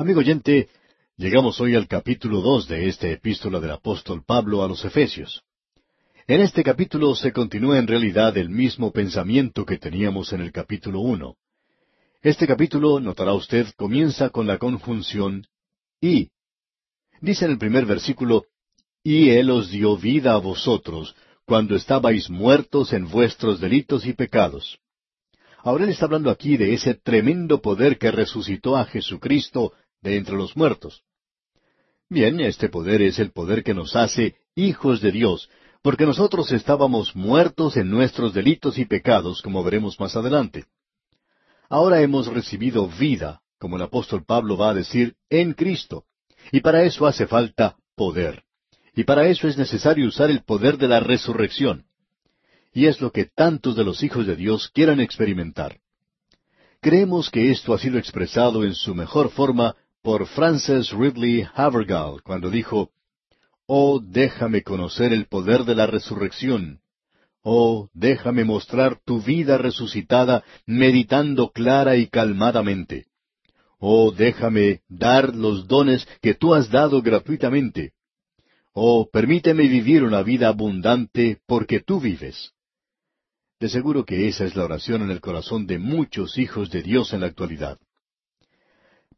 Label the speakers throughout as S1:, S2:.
S1: Amigo oyente, llegamos hoy al capítulo dos de esta epístola del apóstol Pablo a los Efesios. En este capítulo se continúa en realidad el mismo pensamiento que teníamos en el capítulo uno. Este capítulo, notará usted, comienza con la conjunción y. Dice en el primer versículo, y Él os dio vida a vosotros, cuando estabais muertos en vuestros delitos y pecados. Ahora Él está hablando aquí de ese tremendo poder que resucitó a Jesucristo de entre los muertos. Bien, este poder es el poder que nos hace hijos de Dios, porque nosotros estábamos muertos en nuestros delitos y pecados, como veremos más adelante. Ahora hemos recibido vida, como el apóstol Pablo va a decir, en Cristo. Y para eso hace falta poder. Y para eso es necesario usar el poder de la resurrección. Y es lo que tantos de los hijos de Dios quieran experimentar. Creemos que esto ha sido expresado en su mejor forma por Francis Ridley Havergal cuando dijo, Oh, déjame conocer el poder de la resurrección, Oh, déjame mostrar tu vida resucitada, meditando clara y calmadamente. Oh, déjame dar los dones que tú has dado gratuitamente. Oh, permíteme vivir una vida abundante porque tú vives. De seguro que esa es la oración en el corazón de muchos hijos de Dios en la actualidad.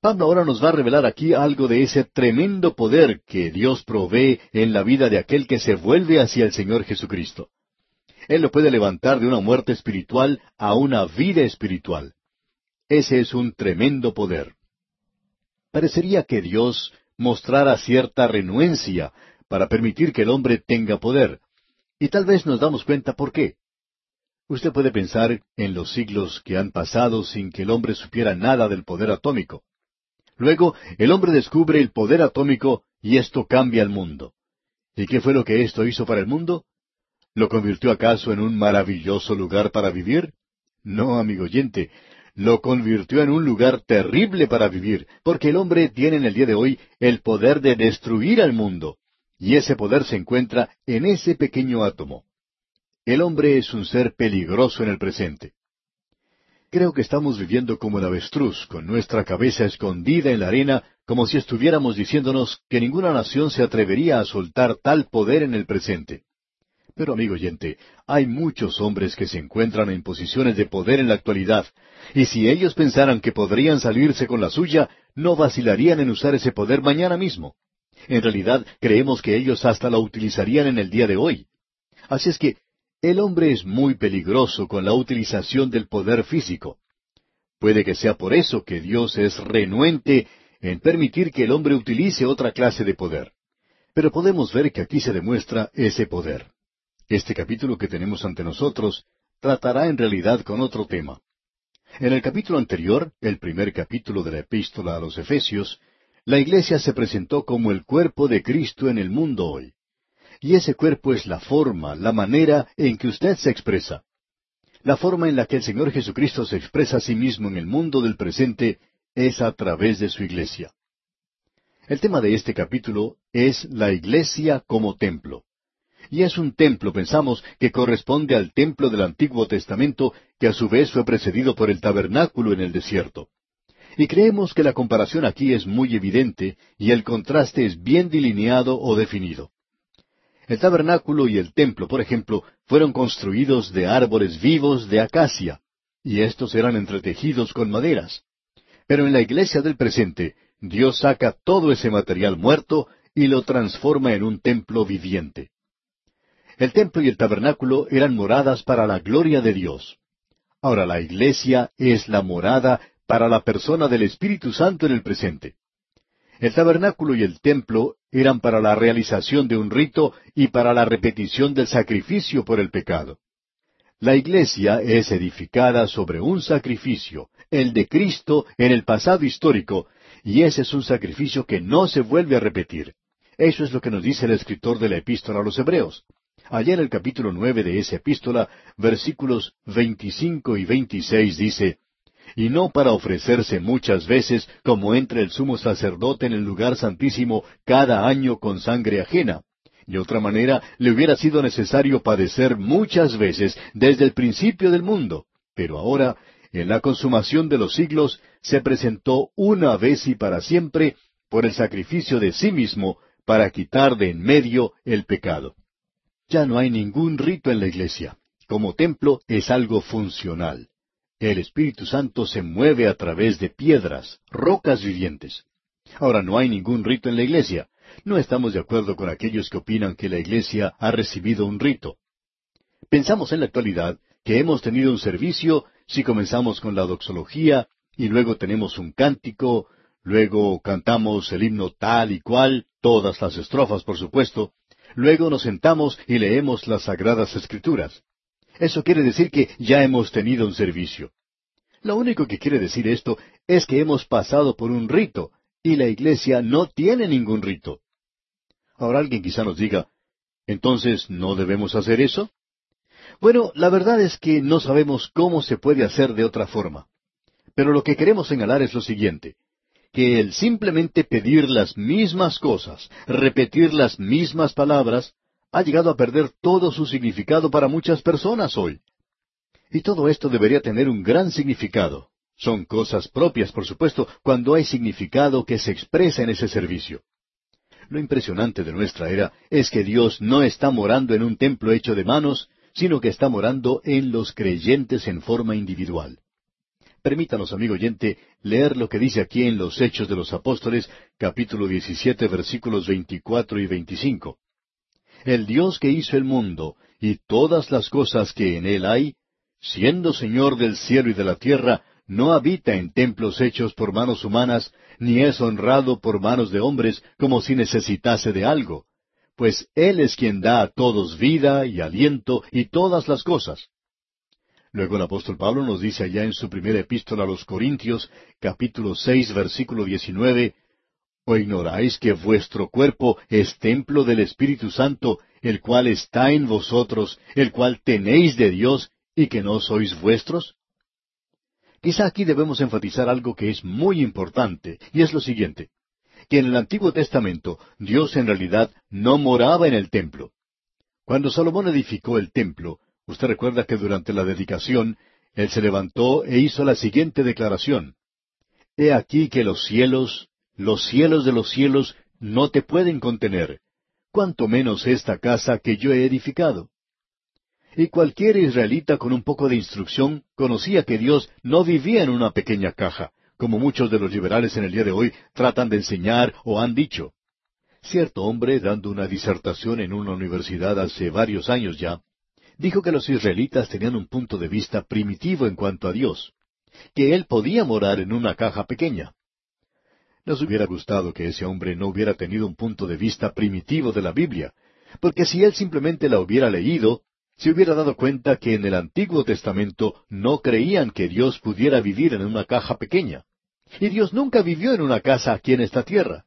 S1: Pablo ahora nos va a revelar aquí algo de ese tremendo poder que Dios provee en la vida de aquel que se vuelve hacia el Señor Jesucristo. Él lo puede levantar de una muerte espiritual a una vida espiritual. Ese es un tremendo poder. Parecería que Dios mostrara cierta renuencia para permitir que el hombre tenga poder, y tal vez nos damos cuenta por qué. Usted puede pensar en los siglos que han pasado sin que el hombre supiera nada del poder atómico. Luego, el hombre descubre el poder atómico y esto cambia el mundo. ¿Y qué fue lo que esto hizo para el mundo? ¿Lo convirtió acaso en un maravilloso lugar para vivir? No, amigo oyente, lo convirtió en un lugar terrible para vivir, porque el hombre tiene en el día de hoy el poder de destruir al mundo, y ese poder se encuentra en ese pequeño átomo. El hombre es un ser peligroso en el presente. Creo que estamos viviendo como el avestruz, con nuestra cabeza escondida en la arena, como si estuviéramos diciéndonos que ninguna nación se atrevería a soltar tal poder en el presente. Pero amigo oyente, hay muchos hombres que se encuentran en posiciones de poder en la actualidad, y si ellos pensaran que podrían salirse con la suya, no vacilarían en usar ese poder mañana mismo. En realidad, creemos que ellos hasta la utilizarían en el día de hoy. Así es que el hombre es muy peligroso con la utilización del poder físico. Puede que sea por eso que Dios es renuente en permitir que el hombre utilice otra clase de poder. Pero podemos ver que aquí se demuestra ese poder. Este capítulo que tenemos ante nosotros tratará en realidad con otro tema. En el capítulo anterior, el primer capítulo de la epístola a los Efesios, la iglesia se presentó como el cuerpo de Cristo en el mundo hoy. Y ese cuerpo es la forma, la manera en que usted se expresa. La forma en la que el Señor Jesucristo se expresa a sí mismo en el mundo del presente es a través de su iglesia. El tema de este capítulo es la iglesia como templo. Y es un templo, pensamos, que corresponde al templo del Antiguo Testamento, que a su vez fue precedido por el tabernáculo en el desierto. Y creemos que la comparación aquí es muy evidente y el contraste es bien delineado o definido. El tabernáculo y el templo, por ejemplo, fueron construidos de árboles vivos de acacia, y estos eran entretejidos con maderas. Pero en la iglesia del presente, Dios saca todo ese material muerto y lo transforma en un templo viviente. El templo y el tabernáculo eran moradas para la gloria de Dios. Ahora la iglesia es la morada para la persona del Espíritu Santo en el presente. El tabernáculo y el templo eran para la realización de un rito y para la repetición del sacrificio por el pecado. La iglesia es edificada sobre un sacrificio, el de Cristo en el pasado histórico, y ese es un sacrificio que no se vuelve a repetir. Eso es lo que nos dice el escritor de la epístola a los Hebreos. Allá en el capítulo nueve de esa epístola, versículos veinticinco y veintiséis dice, y no para ofrecerse muchas veces como entra el sumo sacerdote en el lugar santísimo cada año con sangre ajena. De otra manera, le hubiera sido necesario padecer muchas veces desde el principio del mundo. Pero ahora, en la consumación de los siglos, se presentó una vez y para siempre por el sacrificio de sí mismo para quitar de en medio el pecado. Ya no hay ningún rito en la iglesia. Como templo es algo funcional. El Espíritu Santo se mueve a través de piedras, rocas vivientes. Ahora no hay ningún rito en la iglesia. No estamos de acuerdo con aquellos que opinan que la iglesia ha recibido un rito. Pensamos en la actualidad que hemos tenido un servicio si comenzamos con la doxología y luego tenemos un cántico, luego cantamos el himno tal y cual, todas las estrofas por supuesto, luego nos sentamos y leemos las sagradas escrituras. Eso quiere decir que ya hemos tenido un servicio. Lo único que quiere decir esto es que hemos pasado por un rito, y la iglesia no tiene ningún rito. Ahora alguien quizá nos diga, entonces, ¿no debemos hacer eso? Bueno, la verdad es que no sabemos cómo se puede hacer de otra forma. Pero lo que queremos señalar es lo siguiente, que el simplemente pedir las mismas cosas, repetir las mismas palabras, ha llegado a perder todo su significado para muchas personas hoy. Y todo esto debería tener un gran significado. Son cosas propias, por supuesto, cuando hay significado que se expresa en ese servicio. Lo impresionante de nuestra era es que Dios no está morando en un templo hecho de manos, sino que está morando en los creyentes en forma individual. Permítanos, amigo oyente, leer lo que dice aquí en los Hechos de los Apóstoles, capítulo 17, versículos 24 y 25. El Dios que hizo el mundo y todas las cosas que en él hay, siendo Señor del cielo y de la tierra, no habita en templos hechos por manos humanas, ni es honrado por manos de hombres como si necesitase de algo, pues Él es quien da a todos vida y aliento y todas las cosas. Luego el apóstol Pablo nos dice allá en su primera epístola a los Corintios, capítulo seis, versículo diecinueve, ¿O ignoráis que vuestro cuerpo es templo del Espíritu Santo, el cual está en vosotros, el cual tenéis de Dios, y que no sois vuestros? Quizá aquí debemos enfatizar algo que es muy importante, y es lo siguiente, que en el Antiguo Testamento Dios en realidad no moraba en el templo. Cuando Salomón edificó el templo, Usted recuerda que durante la dedicación, él se levantó e hizo la siguiente declaración. He aquí que los cielos, los cielos de los cielos, no te pueden contener, cuanto menos esta casa que yo he edificado. Y cualquier israelita con un poco de instrucción conocía que Dios no vivía en una pequeña caja, como muchos de los liberales en el día de hoy tratan de enseñar o han dicho. Cierto hombre, dando una disertación en una universidad hace varios años ya, dijo que los israelitas tenían un punto de vista primitivo en cuanto a Dios, que Él podía morar en una caja pequeña. Nos hubiera gustado que ese hombre no hubiera tenido un punto de vista primitivo de la Biblia, porque si él simplemente la hubiera leído, se hubiera dado cuenta que en el Antiguo Testamento no creían que Dios pudiera vivir en una caja pequeña. Y Dios nunca vivió en una casa aquí en esta tierra.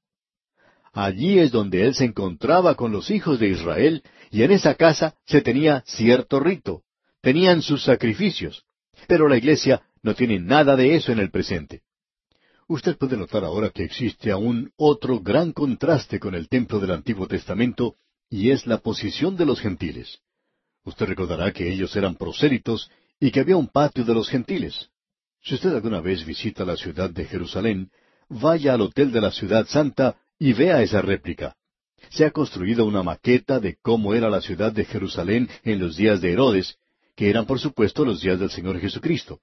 S1: Allí es donde Él se encontraba con los hijos de Israel y en esa casa se tenía cierto rito, tenían sus sacrificios, pero la iglesia no tiene nada de eso en el presente. Usted puede notar ahora que existe aún otro gran contraste con el templo del Antiguo Testamento, y es la posición de los gentiles. Usted recordará que ellos eran prosélitos y que había un patio de los gentiles. Si usted alguna vez visita la ciudad de Jerusalén, vaya al hotel de la ciudad santa y vea esa réplica se ha construido una maqueta de cómo era la ciudad de Jerusalén en los días de Herodes, que eran por supuesto los días del Señor Jesucristo.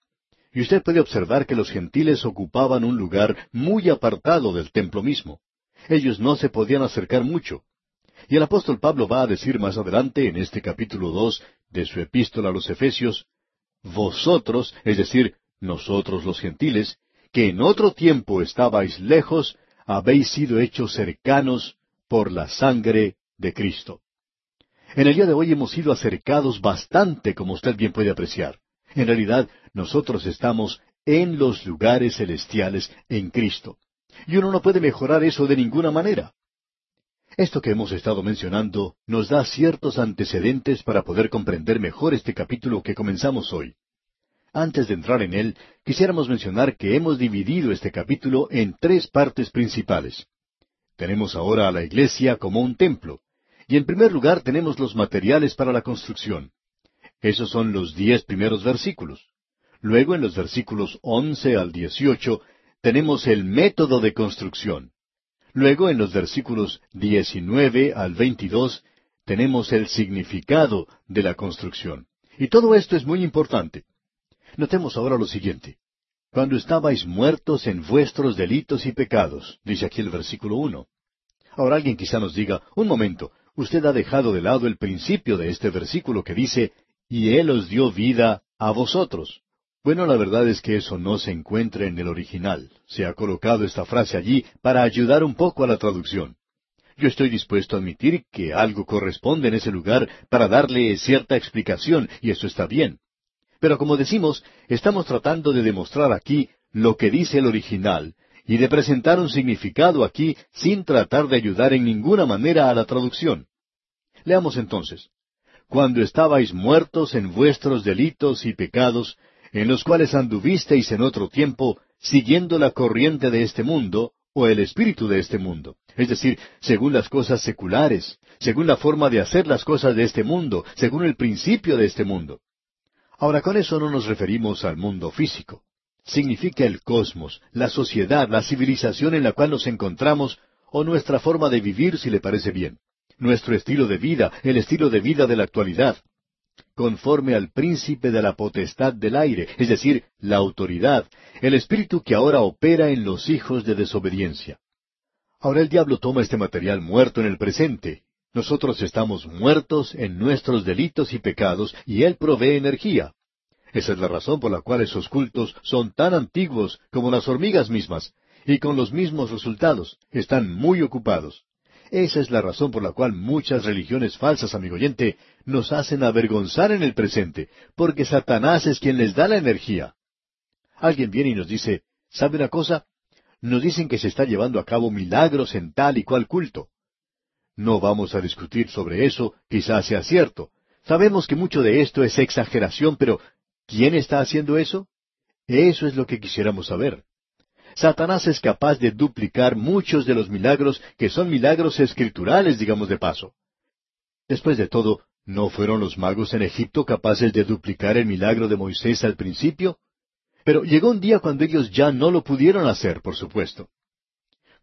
S1: Y usted puede observar que los gentiles ocupaban un lugar muy apartado del templo mismo. Ellos no se podían acercar mucho. Y el apóstol Pablo va a decir más adelante, en este capítulo dos de su epístola a los Efesios, Vosotros, es decir, nosotros los gentiles, que en otro tiempo estabais lejos, habéis sido hechos cercanos por la sangre de Cristo. En el día de hoy hemos sido acercados bastante, como usted bien puede apreciar. En realidad, nosotros estamos en los lugares celestiales en Cristo. Y uno no puede mejorar eso de ninguna manera. Esto que hemos estado mencionando nos da ciertos antecedentes para poder comprender mejor este capítulo que comenzamos hoy. Antes de entrar en él, quisiéramos mencionar que hemos dividido este capítulo en tres partes principales. Tenemos ahora a la iglesia como un templo. Y en primer lugar tenemos los materiales para la construcción. Esos son los diez primeros versículos. Luego en los versículos once al dieciocho tenemos el método de construcción. Luego, en los versículos 19 al 22, tenemos el significado de la construcción. Y todo esto es muy importante. Notemos ahora lo siguiente. Cuando estabais muertos en vuestros delitos y pecados, dice aquí el versículo uno. Ahora alguien quizá nos diga, un momento, usted ha dejado de lado el principio de este versículo que dice, y Él os dio vida a vosotros. Bueno, la verdad es que eso no se encuentra en el original. Se ha colocado esta frase allí para ayudar un poco a la traducción. Yo estoy dispuesto a admitir que algo corresponde en ese lugar para darle cierta explicación, y eso está bien. Pero como decimos, estamos tratando de demostrar aquí lo que dice el original y de presentar un significado aquí sin tratar de ayudar en ninguna manera a la traducción. Leamos entonces. Cuando estabais muertos en vuestros delitos y pecados, en los cuales anduvisteis en otro tiempo, siguiendo la corriente de este mundo, o el espíritu de este mundo, es decir, según las cosas seculares, según la forma de hacer las cosas de este mundo, según el principio de este mundo. Ahora, con eso no nos referimos al mundo físico. Significa el cosmos, la sociedad, la civilización en la cual nos encontramos, o nuestra forma de vivir, si le parece bien. Nuestro estilo de vida, el estilo de vida de la actualidad. Conforme al príncipe de la potestad del aire, es decir, la autoridad, el espíritu que ahora opera en los hijos de desobediencia. Ahora el diablo toma este material muerto en el presente, nosotros estamos muertos en nuestros delitos y pecados y Él provee energía. Esa es la razón por la cual esos cultos son tan antiguos como las hormigas mismas, y con los mismos resultados. Están muy ocupados. Esa es la razón por la cual muchas religiones falsas, amigo oyente, nos hacen avergonzar en el presente, porque Satanás es quien les da la energía. Alguien viene y nos dice, ¿sabe una cosa? Nos dicen que se está llevando a cabo milagros en tal y cual culto. No vamos a discutir sobre eso, quizás sea cierto. Sabemos que mucho de esto es exageración, pero ¿quién está haciendo eso? Eso es lo que quisiéramos saber. Satanás es capaz de duplicar muchos de los milagros que son milagros escriturales, digamos de paso. Después de todo, ¿no fueron los magos en Egipto capaces de duplicar el milagro de Moisés al principio? Pero llegó un día cuando ellos ya no lo pudieron hacer, por supuesto.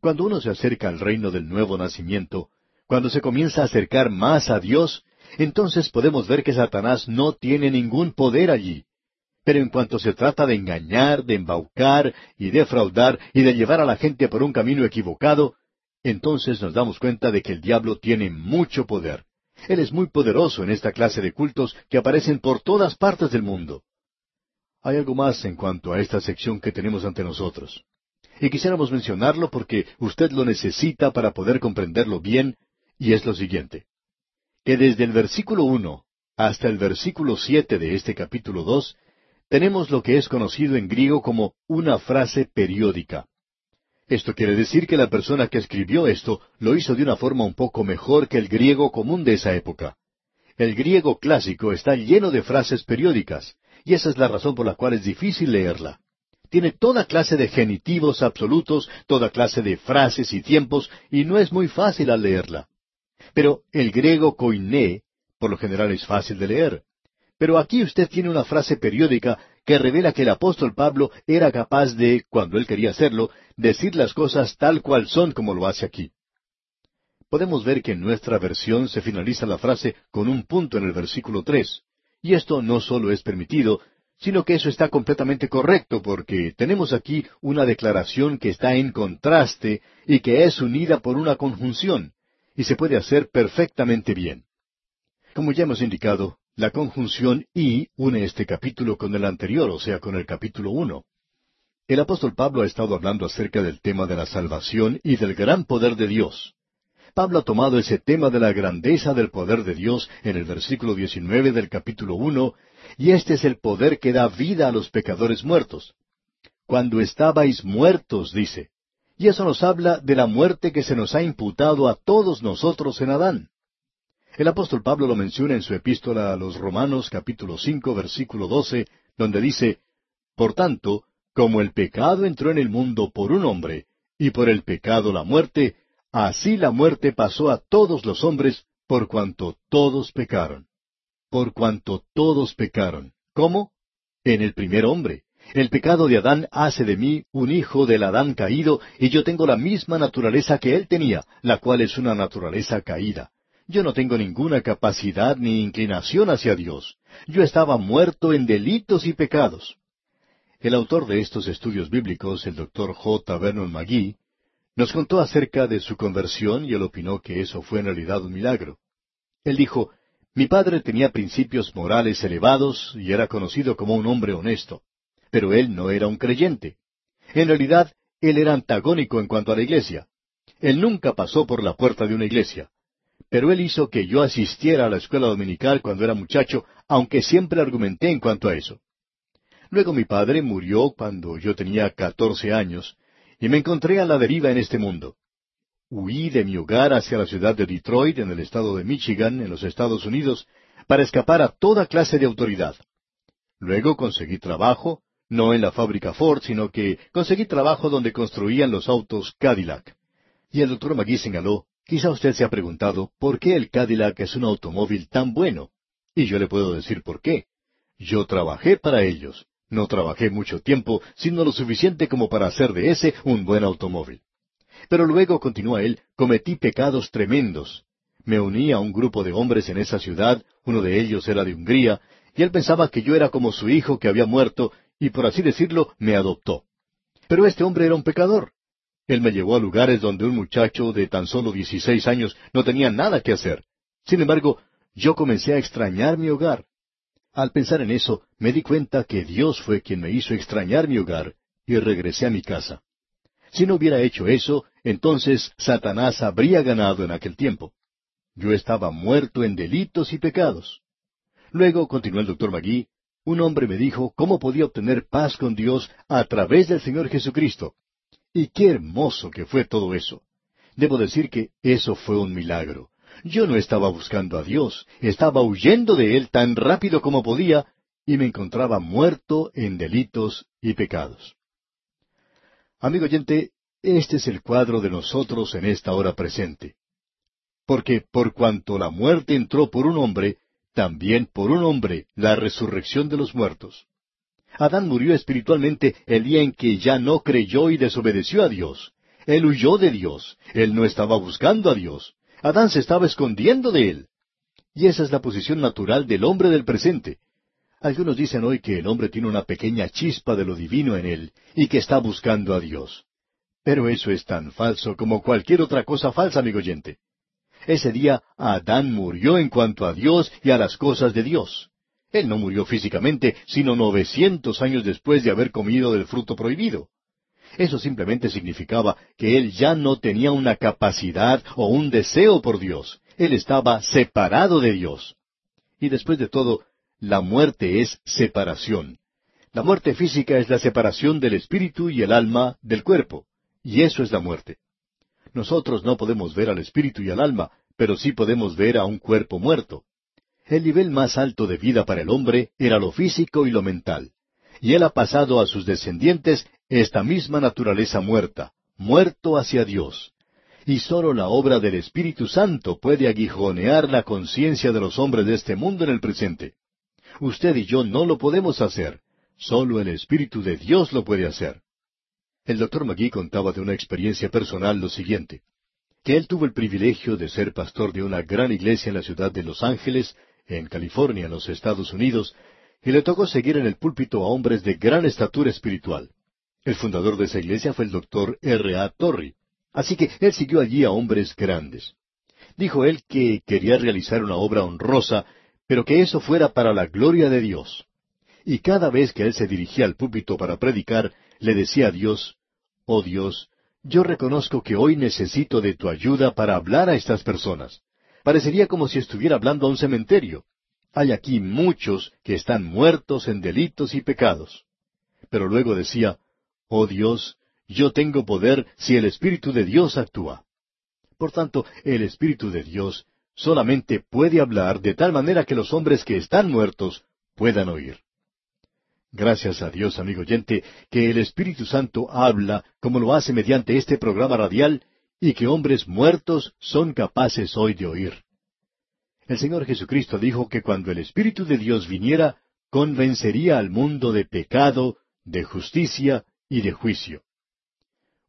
S1: Cuando uno se acerca al reino del nuevo nacimiento, cuando se comienza a acercar más a Dios, entonces podemos ver que Satanás no tiene ningún poder allí. Pero en cuanto se trata de engañar, de embaucar y defraudar y de llevar a la gente por un camino equivocado, entonces nos damos cuenta de que el diablo tiene mucho poder. Él es muy poderoso en esta clase de cultos que aparecen por todas partes del mundo. Hay algo más en cuanto a esta sección que tenemos ante nosotros. Y quisiéramos mencionarlo porque usted lo necesita para poder comprenderlo bien y es lo siguiente, que desde el versículo uno hasta el versículo siete de este capítulo dos, tenemos lo que es conocido en griego como una frase periódica. Esto quiere decir que la persona que escribió esto lo hizo de una forma un poco mejor que el griego común de esa época. El griego clásico está lleno de frases periódicas, y esa es la razón por la cual es difícil leerla. Tiene toda clase de genitivos absolutos, toda clase de frases y tiempos, y no es muy fácil al leerla. Pero el griego koiné, por lo general es fácil de leer. Pero aquí usted tiene una frase periódica que revela que el apóstol Pablo era capaz de, cuando él quería hacerlo, decir las cosas tal cual son como lo hace aquí. Podemos ver que en nuestra versión se finaliza la frase con un punto en el versículo tres. Y esto no solo es permitido, sino que eso está completamente correcto porque tenemos aquí una declaración que está en contraste y que es unida por una conjunción y se puede hacer perfectamente bien. Como ya hemos indicado, la conjunción y une este capítulo con el anterior, o sea, con el capítulo uno. El apóstol Pablo ha estado hablando acerca del tema de la salvación y del gran poder de Dios. Pablo ha tomado ese tema de la grandeza del poder de Dios en el versículo 19 del capítulo uno, y este es el poder que da vida a los pecadores muertos. Cuando estabais muertos, dice. Y eso nos habla de la muerte que se nos ha imputado a todos nosotros en Adán. El apóstol Pablo lo menciona en su epístola a los Romanos capítulo cinco versículo doce, donde dice, Por tanto, como el pecado entró en el mundo por un hombre, y por el pecado la muerte, así la muerte pasó a todos los hombres, por cuanto todos pecaron. Por cuanto todos pecaron. ¿Cómo? En el primer hombre. El pecado de Adán hace de mí un hijo del Adán caído, y yo tengo la misma naturaleza que él tenía, la cual es una naturaleza caída. Yo no tengo ninguna capacidad ni inclinación hacia Dios. Yo estaba muerto en delitos y pecados. El autor de estos estudios bíblicos, el doctor J. Vernon McGee, nos contó acerca de su conversión y él opinó que eso fue en realidad un milagro. Él dijo, Mi padre tenía principios morales elevados y era conocido como un hombre honesto pero él no era un creyente. En realidad, él era antagónico en cuanto a la iglesia. Él nunca pasó por la puerta de una iglesia. Pero él hizo que yo asistiera a la escuela dominical cuando era muchacho, aunque siempre argumenté en cuanto a eso. Luego mi padre murió cuando yo tenía catorce años, y me encontré a la deriva en este mundo. Huí de mi hogar hacia la ciudad de Detroit, en el estado de Michigan, en los Estados Unidos, para escapar a toda clase de autoridad. Luego conseguí trabajo, no en la fábrica Ford, sino que conseguí trabajo donde construían los autos Cadillac. Y el doctor Magui señaló, quizá usted se ha preguntado, ¿por qué el Cadillac es un automóvil tan bueno? Y yo le puedo decir por qué. Yo trabajé para ellos. No trabajé mucho tiempo, sino lo suficiente como para hacer de ese un buen automóvil. Pero luego, continúa él, cometí pecados tremendos. Me uní a un grupo de hombres en esa ciudad, uno de ellos era de Hungría, y él pensaba que yo era como su hijo que había muerto, y por así decirlo, me adoptó. Pero este hombre era un pecador. Él me llevó a lugares donde un muchacho de tan solo dieciséis años no tenía nada que hacer. Sin embargo, yo comencé a extrañar mi hogar. Al pensar en eso, me di cuenta que Dios fue quien me hizo extrañar mi hogar, y regresé a mi casa. Si no hubiera hecho eso, entonces Satanás habría ganado en aquel tiempo. Yo estaba muerto en delitos y pecados. Luego, continuó el doctor Magui, un hombre me dijo cómo podía obtener paz con Dios a través del Señor Jesucristo. Y qué hermoso que fue todo eso. Debo decir que eso fue un milagro. Yo no estaba buscando a Dios, estaba huyendo de Él tan rápido como podía y me encontraba muerto en delitos y pecados. Amigo oyente, este es el cuadro de nosotros en esta hora presente. Porque por cuanto la muerte entró por un hombre, también por un hombre la resurrección de los muertos. Adán murió espiritualmente el día en que ya no creyó y desobedeció a Dios. Él huyó de Dios. Él no estaba buscando a Dios. Adán se estaba escondiendo de él. Y esa es la posición natural del hombre del presente. Algunos dicen hoy que el hombre tiene una pequeña chispa de lo divino en él y que está buscando a Dios. Pero eso es tan falso como cualquier otra cosa falsa, amigo oyente. Ese día Adán murió en cuanto a Dios y a las cosas de Dios. Él no murió físicamente, sino novecientos años después de haber comido del fruto prohibido. Eso simplemente significaba que él ya no tenía una capacidad o un deseo por Dios. Él estaba separado de Dios. Y después de todo, la muerte es separación. La muerte física es la separación del espíritu y el alma del cuerpo. Y eso es la muerte. Nosotros no podemos ver al espíritu y al alma, pero sí podemos ver a un cuerpo muerto. El nivel más alto de vida para el hombre era lo físico y lo mental. Y él ha pasado a sus descendientes esta misma naturaleza muerta, muerto hacia Dios. Y sólo la obra del Espíritu Santo puede aguijonear la conciencia de los hombres de este mundo en el presente. Usted y yo no lo podemos hacer. Sólo el Espíritu de Dios lo puede hacer. El doctor Magui contaba de una experiencia personal lo siguiente, que él tuvo el privilegio de ser pastor de una gran iglesia en la ciudad de Los Ángeles, en California, en los Estados Unidos, y le tocó seguir en el púlpito a hombres de gran estatura espiritual. El fundador de esa iglesia fue el doctor R. A. Torrey. Así que él siguió allí a hombres grandes. Dijo él que quería realizar una obra honrosa, pero que eso fuera para la gloria de Dios. Y cada vez que él se dirigía al púlpito para predicar, le decía a Dios, Oh Dios, yo reconozco que hoy necesito de tu ayuda para hablar a estas personas. Parecería como si estuviera hablando a un cementerio. Hay aquí muchos que están muertos en delitos y pecados. Pero luego decía, Oh Dios, yo tengo poder si el Espíritu de Dios actúa. Por tanto, el Espíritu de Dios solamente puede hablar de tal manera que los hombres que están muertos puedan oír. Gracias a Dios, amigo oyente, que el Espíritu Santo habla como lo hace mediante este programa radial y que hombres muertos son capaces hoy de oír. El Señor Jesucristo dijo que cuando el Espíritu de Dios viniera, convencería al mundo de pecado, de justicia y de juicio.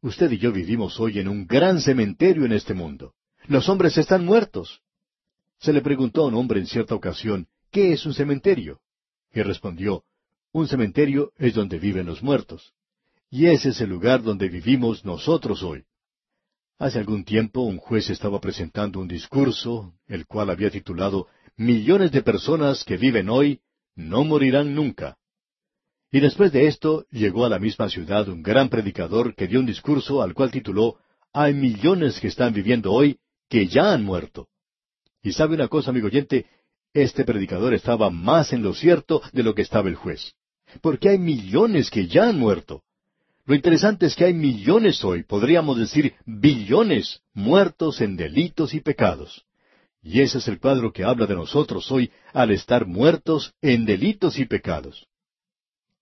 S1: Usted y yo vivimos hoy en un gran cementerio en este mundo. Los hombres están muertos. Se le preguntó a un hombre en cierta ocasión, ¿qué es un cementerio? Y respondió, un cementerio es donde viven los muertos. Y ese es el lugar donde vivimos nosotros hoy. Hace algún tiempo un juez estaba presentando un discurso, el cual había titulado Millones de personas que viven hoy no morirán nunca. Y después de esto llegó a la misma ciudad un gran predicador que dio un discurso al cual tituló Hay millones que están viviendo hoy que ya han muerto. Y sabe una cosa, amigo oyente, este predicador estaba más en lo cierto de lo que estaba el juez. Porque hay millones que ya han muerto. Lo interesante es que hay millones hoy, podríamos decir billones, muertos en delitos y pecados. Y ese es el cuadro que habla de nosotros hoy al estar muertos en delitos y pecados.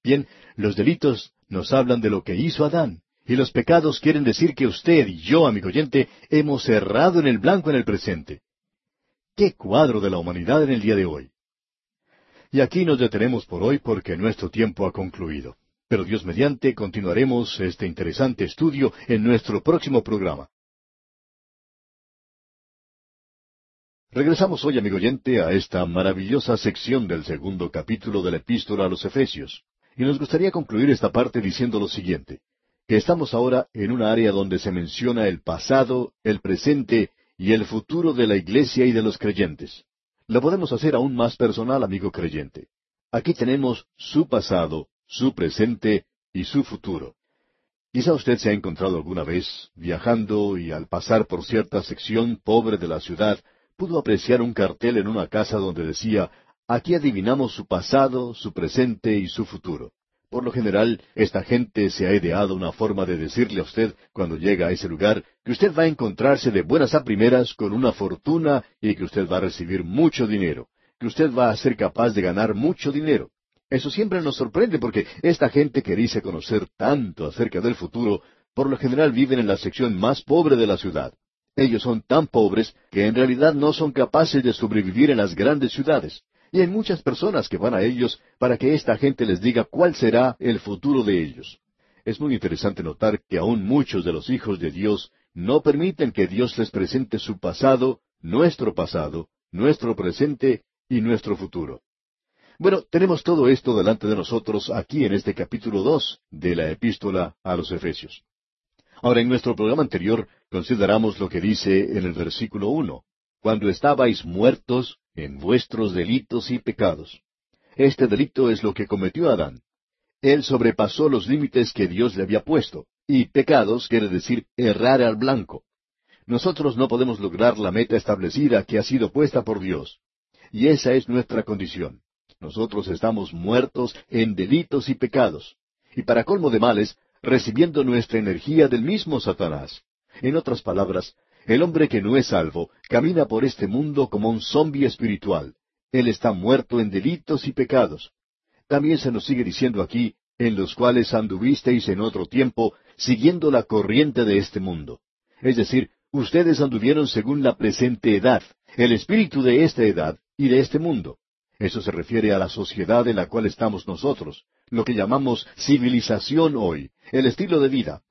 S1: Bien, los delitos nos hablan de lo que hizo Adán, y los pecados quieren decir que usted y yo, amigo oyente, hemos errado en el blanco en el presente. ¡Qué cuadro de la humanidad en el día de hoy! Y aquí nos detenemos por hoy porque nuestro tiempo ha concluido. Pero Dios mediante continuaremos este interesante estudio en nuestro próximo programa. Regresamos hoy, amigo oyente, a esta maravillosa sección del segundo capítulo de la epístola a los Efesios. Y nos gustaría concluir esta parte diciendo lo siguiente, que estamos ahora en un área donde se menciona el pasado, el presente y el futuro de la iglesia y de los creyentes. Lo podemos hacer aún más personal, amigo creyente. Aquí tenemos su pasado, su presente y su futuro. Quizá usted se ha encontrado alguna vez viajando y al pasar por cierta sección pobre de la ciudad pudo apreciar un cartel en una casa donde decía Aquí adivinamos su pasado, su presente y su futuro. Por lo general, esta gente se ha ideado una forma de decirle a usted, cuando llega a ese lugar, que usted va a encontrarse de buenas a primeras con una fortuna y que usted va a recibir mucho dinero, que usted va a ser capaz de ganar mucho dinero. Eso siempre nos sorprende porque esta gente que dice conocer tanto acerca del futuro, por lo general viven en la sección más pobre de la ciudad. Ellos son tan pobres que en realidad no son capaces de sobrevivir en las grandes ciudades y hay muchas personas que van a ellos para que esta gente les diga cuál será el futuro de ellos. Es muy interesante notar que aún muchos de los hijos de Dios no permiten que Dios les presente su pasado, nuestro pasado, nuestro presente y nuestro futuro. Bueno, tenemos todo esto delante de nosotros aquí en este capítulo dos de la epístola a los Efesios. Ahora, en nuestro programa anterior consideramos lo que dice en el versículo uno, cuando estabais muertos en vuestros delitos y pecados. Este delito es lo que cometió Adán. Él sobrepasó los límites que Dios le había puesto, y pecados quiere decir errar al blanco. Nosotros no podemos lograr la meta establecida que ha sido puesta por Dios. Y esa es nuestra condición. Nosotros estamos muertos en delitos y pecados. Y para colmo de males, recibiendo nuestra energía del mismo Satanás. En otras palabras, el hombre que no es salvo camina por este mundo como un zombi espiritual. Él está muerto en delitos y pecados. También se nos sigue diciendo aquí, en los cuales anduvisteis en otro tiempo, siguiendo la corriente de este mundo. Es decir, ustedes anduvieron según la presente edad, el espíritu de esta edad y de este mundo. Eso se refiere a la sociedad en la cual estamos nosotros, lo que llamamos civilización hoy, el estilo de vida.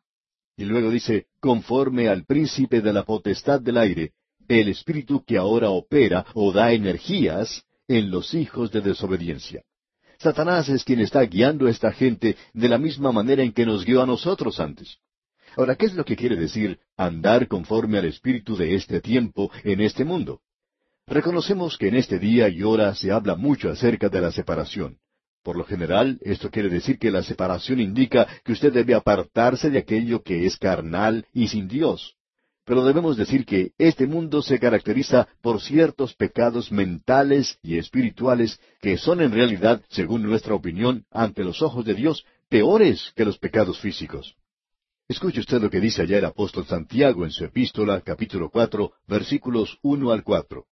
S1: Y luego dice, conforme al príncipe de la potestad del aire, el espíritu que ahora opera o da energías en los hijos de desobediencia. Satanás es quien está guiando a esta gente de la misma manera en que nos guió a nosotros antes. Ahora, ¿qué es lo que quiere decir andar conforme al espíritu de este tiempo en este mundo? Reconocemos que en este día y hora se habla mucho acerca de la separación. Por lo general, esto quiere decir que la separación indica que usted debe apartarse de aquello que es carnal y sin Dios. Pero debemos decir que este mundo se caracteriza por ciertos pecados mentales y espirituales que son en realidad, según nuestra opinión, ante los ojos de Dios, peores que los pecados físicos. Escuche usted lo que dice allá el apóstol Santiago en su epístola, capítulo cuatro, versículos uno al cuatro.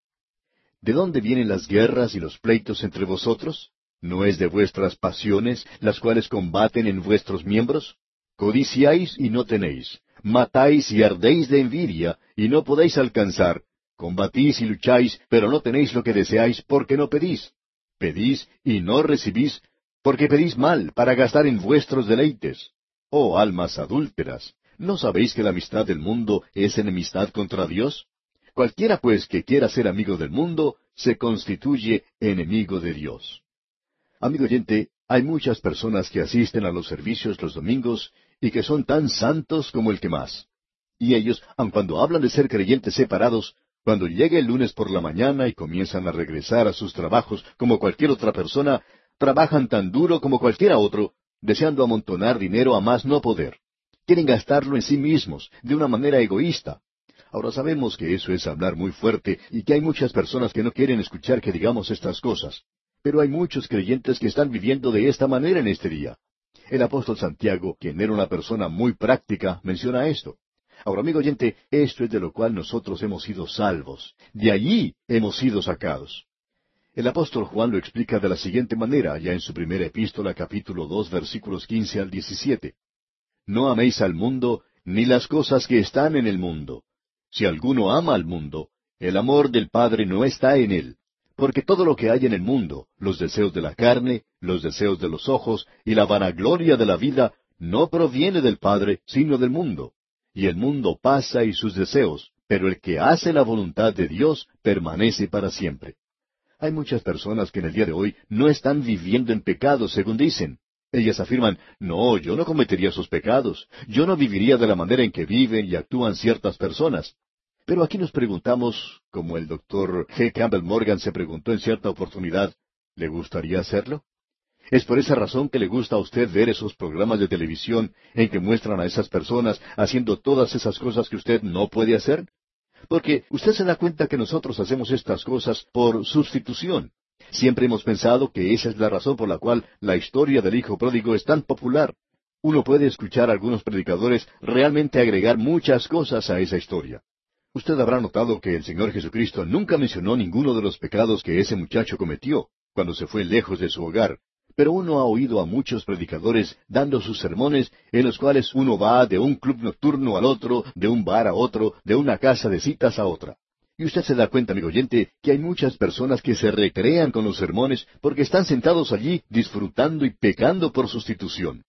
S1: ¿De dónde vienen las guerras y los pleitos entre vosotros? ¿No es de vuestras pasiones las cuales combaten en vuestros miembros? Codiciáis y no tenéis, matáis y ardéis de envidia y no podéis alcanzar, combatís y lucháis, pero no tenéis lo que deseáis porque no pedís. Pedís y no recibís, porque pedís mal para gastar en vuestros deleites. Oh almas adúlteras, ¿no sabéis que la amistad del mundo es enemistad contra Dios? Cualquiera pues que quiera ser amigo del mundo, se constituye enemigo de Dios. Amigo oyente, hay muchas personas que asisten a los servicios los domingos y que son tan santos como el que más. Y ellos, aun cuando hablan de ser creyentes separados, cuando llega el lunes por la mañana y comienzan a regresar a sus trabajos como cualquier otra persona, trabajan tan duro como cualquiera otro, deseando amontonar dinero a más no poder. Quieren gastarlo en sí mismos, de una manera egoísta. Ahora sabemos que eso es hablar muy fuerte y que hay muchas personas que no quieren escuchar que digamos estas cosas. Pero hay muchos creyentes que están viviendo de esta manera en este día. El apóstol Santiago, quien era una persona muy práctica, menciona esto. Ahora, amigo oyente, esto es de lo cual nosotros hemos sido salvos. De allí hemos sido sacados. El apóstol Juan lo explica de la siguiente manera, ya en su primera epístola, capítulo dos, versículos quince al diecisiete. No améis al mundo, ni las cosas que están en el mundo. Si alguno ama al mundo, el amor del Padre no está en él. Porque todo lo que hay en el mundo, los deseos de la carne, los deseos de los ojos y la vanagloria de la vida, no proviene del Padre, sino del mundo. Y el mundo pasa y sus deseos, pero el que hace la voluntad de Dios permanece para siempre. Hay muchas personas que en el día de hoy no están viviendo en pecado, según dicen. Ellas afirman, no, yo no cometería esos pecados, yo no viviría de la manera en que viven y actúan ciertas personas. Pero aquí nos preguntamos, como el doctor G. Campbell Morgan se preguntó en cierta oportunidad, ¿le gustaría hacerlo? ¿Es por esa razón que le gusta a usted ver esos programas de televisión en que muestran a esas personas haciendo todas esas cosas que usted no puede hacer? Porque usted se da cuenta que nosotros hacemos estas cosas por sustitución. Siempre hemos pensado que esa es la razón por la cual la historia del Hijo Pródigo es tan popular. Uno puede escuchar a algunos predicadores realmente agregar muchas cosas a esa historia. Usted habrá notado que el Señor Jesucristo nunca mencionó ninguno de los pecados que ese muchacho cometió cuando se fue lejos de su hogar, pero uno ha oído a muchos predicadores dando sus sermones en los cuales uno va de un club nocturno al otro, de un bar a otro, de una casa de citas a otra. Y usted se da cuenta, amigo oyente, que hay muchas personas que se recrean con los sermones porque están sentados allí disfrutando y pecando por sustitución.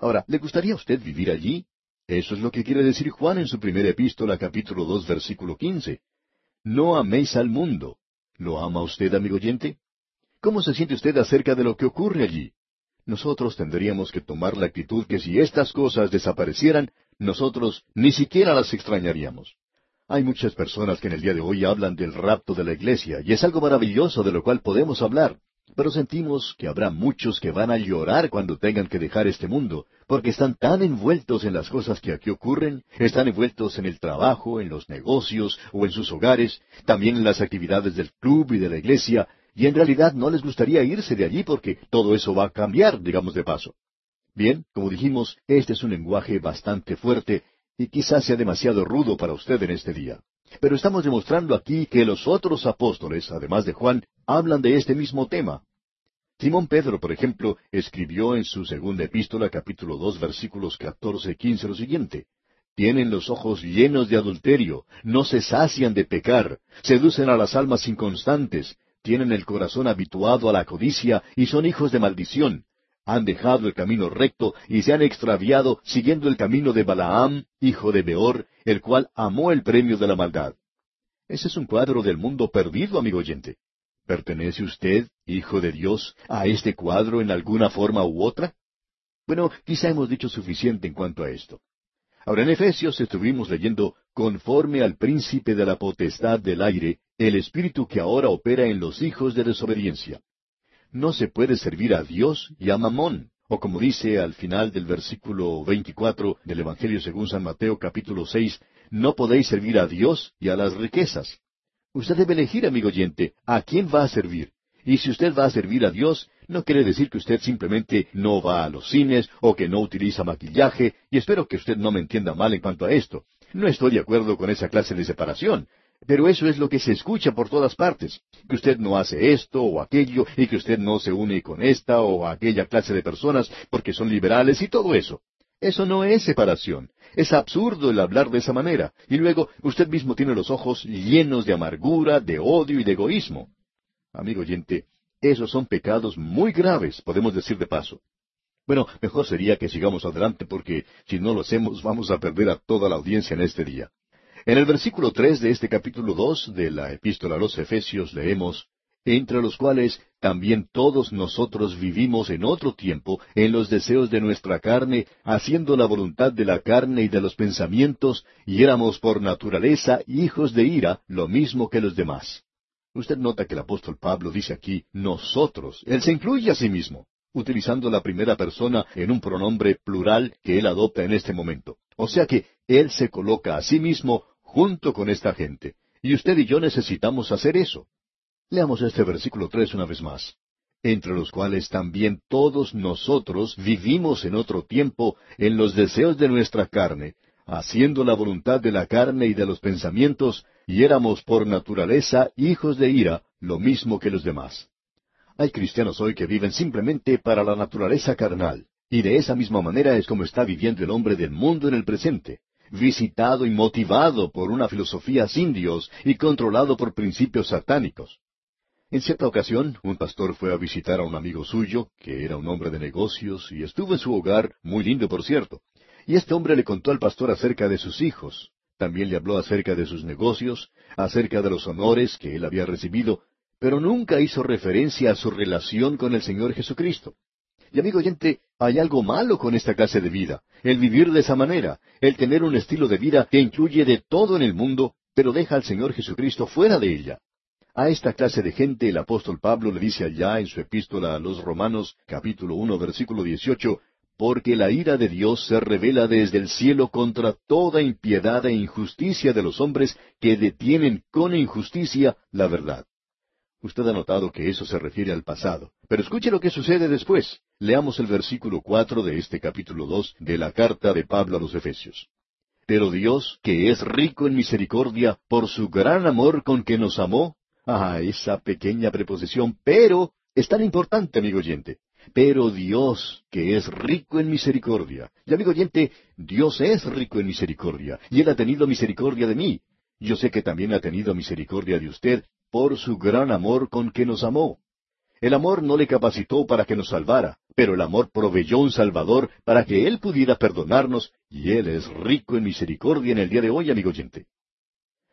S1: Ahora, ¿le gustaría a usted vivir allí? Eso es lo que quiere decir Juan en su primera epístola, capítulo dos, versículo quince. No améis al mundo. ¿Lo ama usted, amigo oyente? ¿Cómo se siente usted acerca de lo que ocurre allí? Nosotros tendríamos que tomar la actitud que si estas cosas desaparecieran, nosotros ni siquiera las extrañaríamos. Hay muchas personas que en el día de hoy hablan del rapto de la iglesia, y es algo maravilloso de lo cual podemos hablar, pero sentimos que habrá muchos que van a llorar cuando tengan que dejar este mundo, porque están tan envueltos en las cosas que aquí ocurren, están envueltos en el trabajo, en los negocios o en sus hogares, también en las actividades del club y de la iglesia, y en realidad no les gustaría irse de allí porque todo eso va a cambiar, digamos de paso. Bien, como dijimos, este es un lenguaje bastante fuerte y quizás sea demasiado rudo para usted en este día. Pero estamos demostrando aquí que los otros apóstoles, además de Juan, hablan de este mismo tema. Simón Pedro, por ejemplo, escribió en su segunda epístola, capítulo dos, versículos catorce y quince, lo siguiente. Tienen los ojos llenos de adulterio, no se sacian de pecar, seducen a las almas inconstantes, tienen el corazón habituado a la codicia y son hijos de maldición. Han dejado el camino recto y se han extraviado siguiendo el camino de Balaam, hijo de Beor, el cual amó el premio de la maldad. Ese es un cuadro del mundo perdido, amigo oyente. ¿Pertenece usted, hijo de Dios, a este cuadro en alguna forma u otra? Bueno, quizá hemos dicho suficiente en cuanto a esto. Ahora en Efesios estuvimos leyendo conforme al príncipe de la potestad del aire, el espíritu que ahora opera en los hijos de desobediencia. No se puede servir a Dios y a Mamón, o como dice al final del versículo 24 del Evangelio según San Mateo capítulo 6, no podéis servir a Dios y a las riquezas. Usted debe elegir, amigo oyente, a quién va a servir. Y si usted va a servir a Dios, no quiere decir que usted simplemente no va a los cines o que no utiliza maquillaje, y espero que usted no me entienda mal en cuanto a esto. No estoy de acuerdo con esa clase de separación, pero eso es lo que se escucha por todas partes, que usted no hace esto o aquello, y que usted no se une con esta o aquella clase de personas porque son liberales y todo eso. Eso no es separación. Es absurdo el hablar de esa manera. Y luego usted mismo tiene los ojos llenos de amargura, de odio y de egoísmo. Amigo oyente, Esos son pecados muy graves, podemos decir de paso. Bueno, mejor sería que sigamos adelante porque si no lo hacemos vamos a perder a toda la audiencia en este día. En el versículo tres de este capítulo dos de la Epístola a los Efesios leemos entre los cuales también todos nosotros vivimos en otro tiempo en los deseos de nuestra carne, haciendo la voluntad de la carne y de los pensamientos, y éramos por naturaleza hijos de ira, lo mismo que los demás. Usted nota que el apóstol Pablo dice aquí nosotros. Él se incluye a sí mismo, utilizando la primera persona en un pronombre plural que él adopta en este momento. O sea que él se coloca a sí mismo junto con esta gente. Y usted y yo necesitamos hacer eso. Leamos este versículo tres una vez más. Entre los cuales también todos nosotros vivimos en otro tiempo en los deseos de nuestra carne, haciendo la voluntad de la carne y de los pensamientos, y éramos por naturaleza hijos de ira, lo mismo que los demás. Hay cristianos hoy que viven simplemente para la naturaleza carnal, y de esa misma manera es como está viviendo el hombre del mundo en el presente, visitado y motivado por una filosofía sin Dios y controlado por principios satánicos. En cierta ocasión, un pastor fue a visitar a un amigo suyo, que era un hombre de negocios, y estuvo en su hogar, muy lindo por cierto, y este hombre le contó al pastor acerca de sus hijos. También le habló acerca de sus negocios, acerca de los honores que él había recibido, pero nunca hizo referencia a su relación con el Señor Jesucristo. Y amigo oyente, hay algo malo con esta clase de vida, el vivir de esa manera, el tener un estilo de vida que incluye de todo en el mundo, pero deja al Señor Jesucristo fuera de ella. A esta clase de gente el apóstol Pablo le dice allá en su epístola a los Romanos capítulo uno versículo dieciocho porque la ira de Dios se revela desde el cielo contra toda impiedad e injusticia de los hombres que detienen con injusticia la verdad. Usted ha notado que eso se refiere al pasado. Pero escuche lo que sucede después. Leamos el versículo cuatro de este capítulo dos de la carta de Pablo a los Efesios. Pero Dios, que es rico en misericordia, por su gran amor con que nos amó, ah, esa pequeña preposición, pero, es tan importante, amigo oyente. Pero Dios, que es rico en misericordia. Y amigo oyente, Dios es rico en misericordia, y Él ha tenido misericordia de mí. Yo sé que también ha tenido misericordia de usted por su gran amor con que nos amó. El amor no le capacitó para que nos salvara, pero el amor proveyó un Salvador para que Él pudiera perdonarnos, y Él es rico en misericordia en el día de hoy, amigo oyente.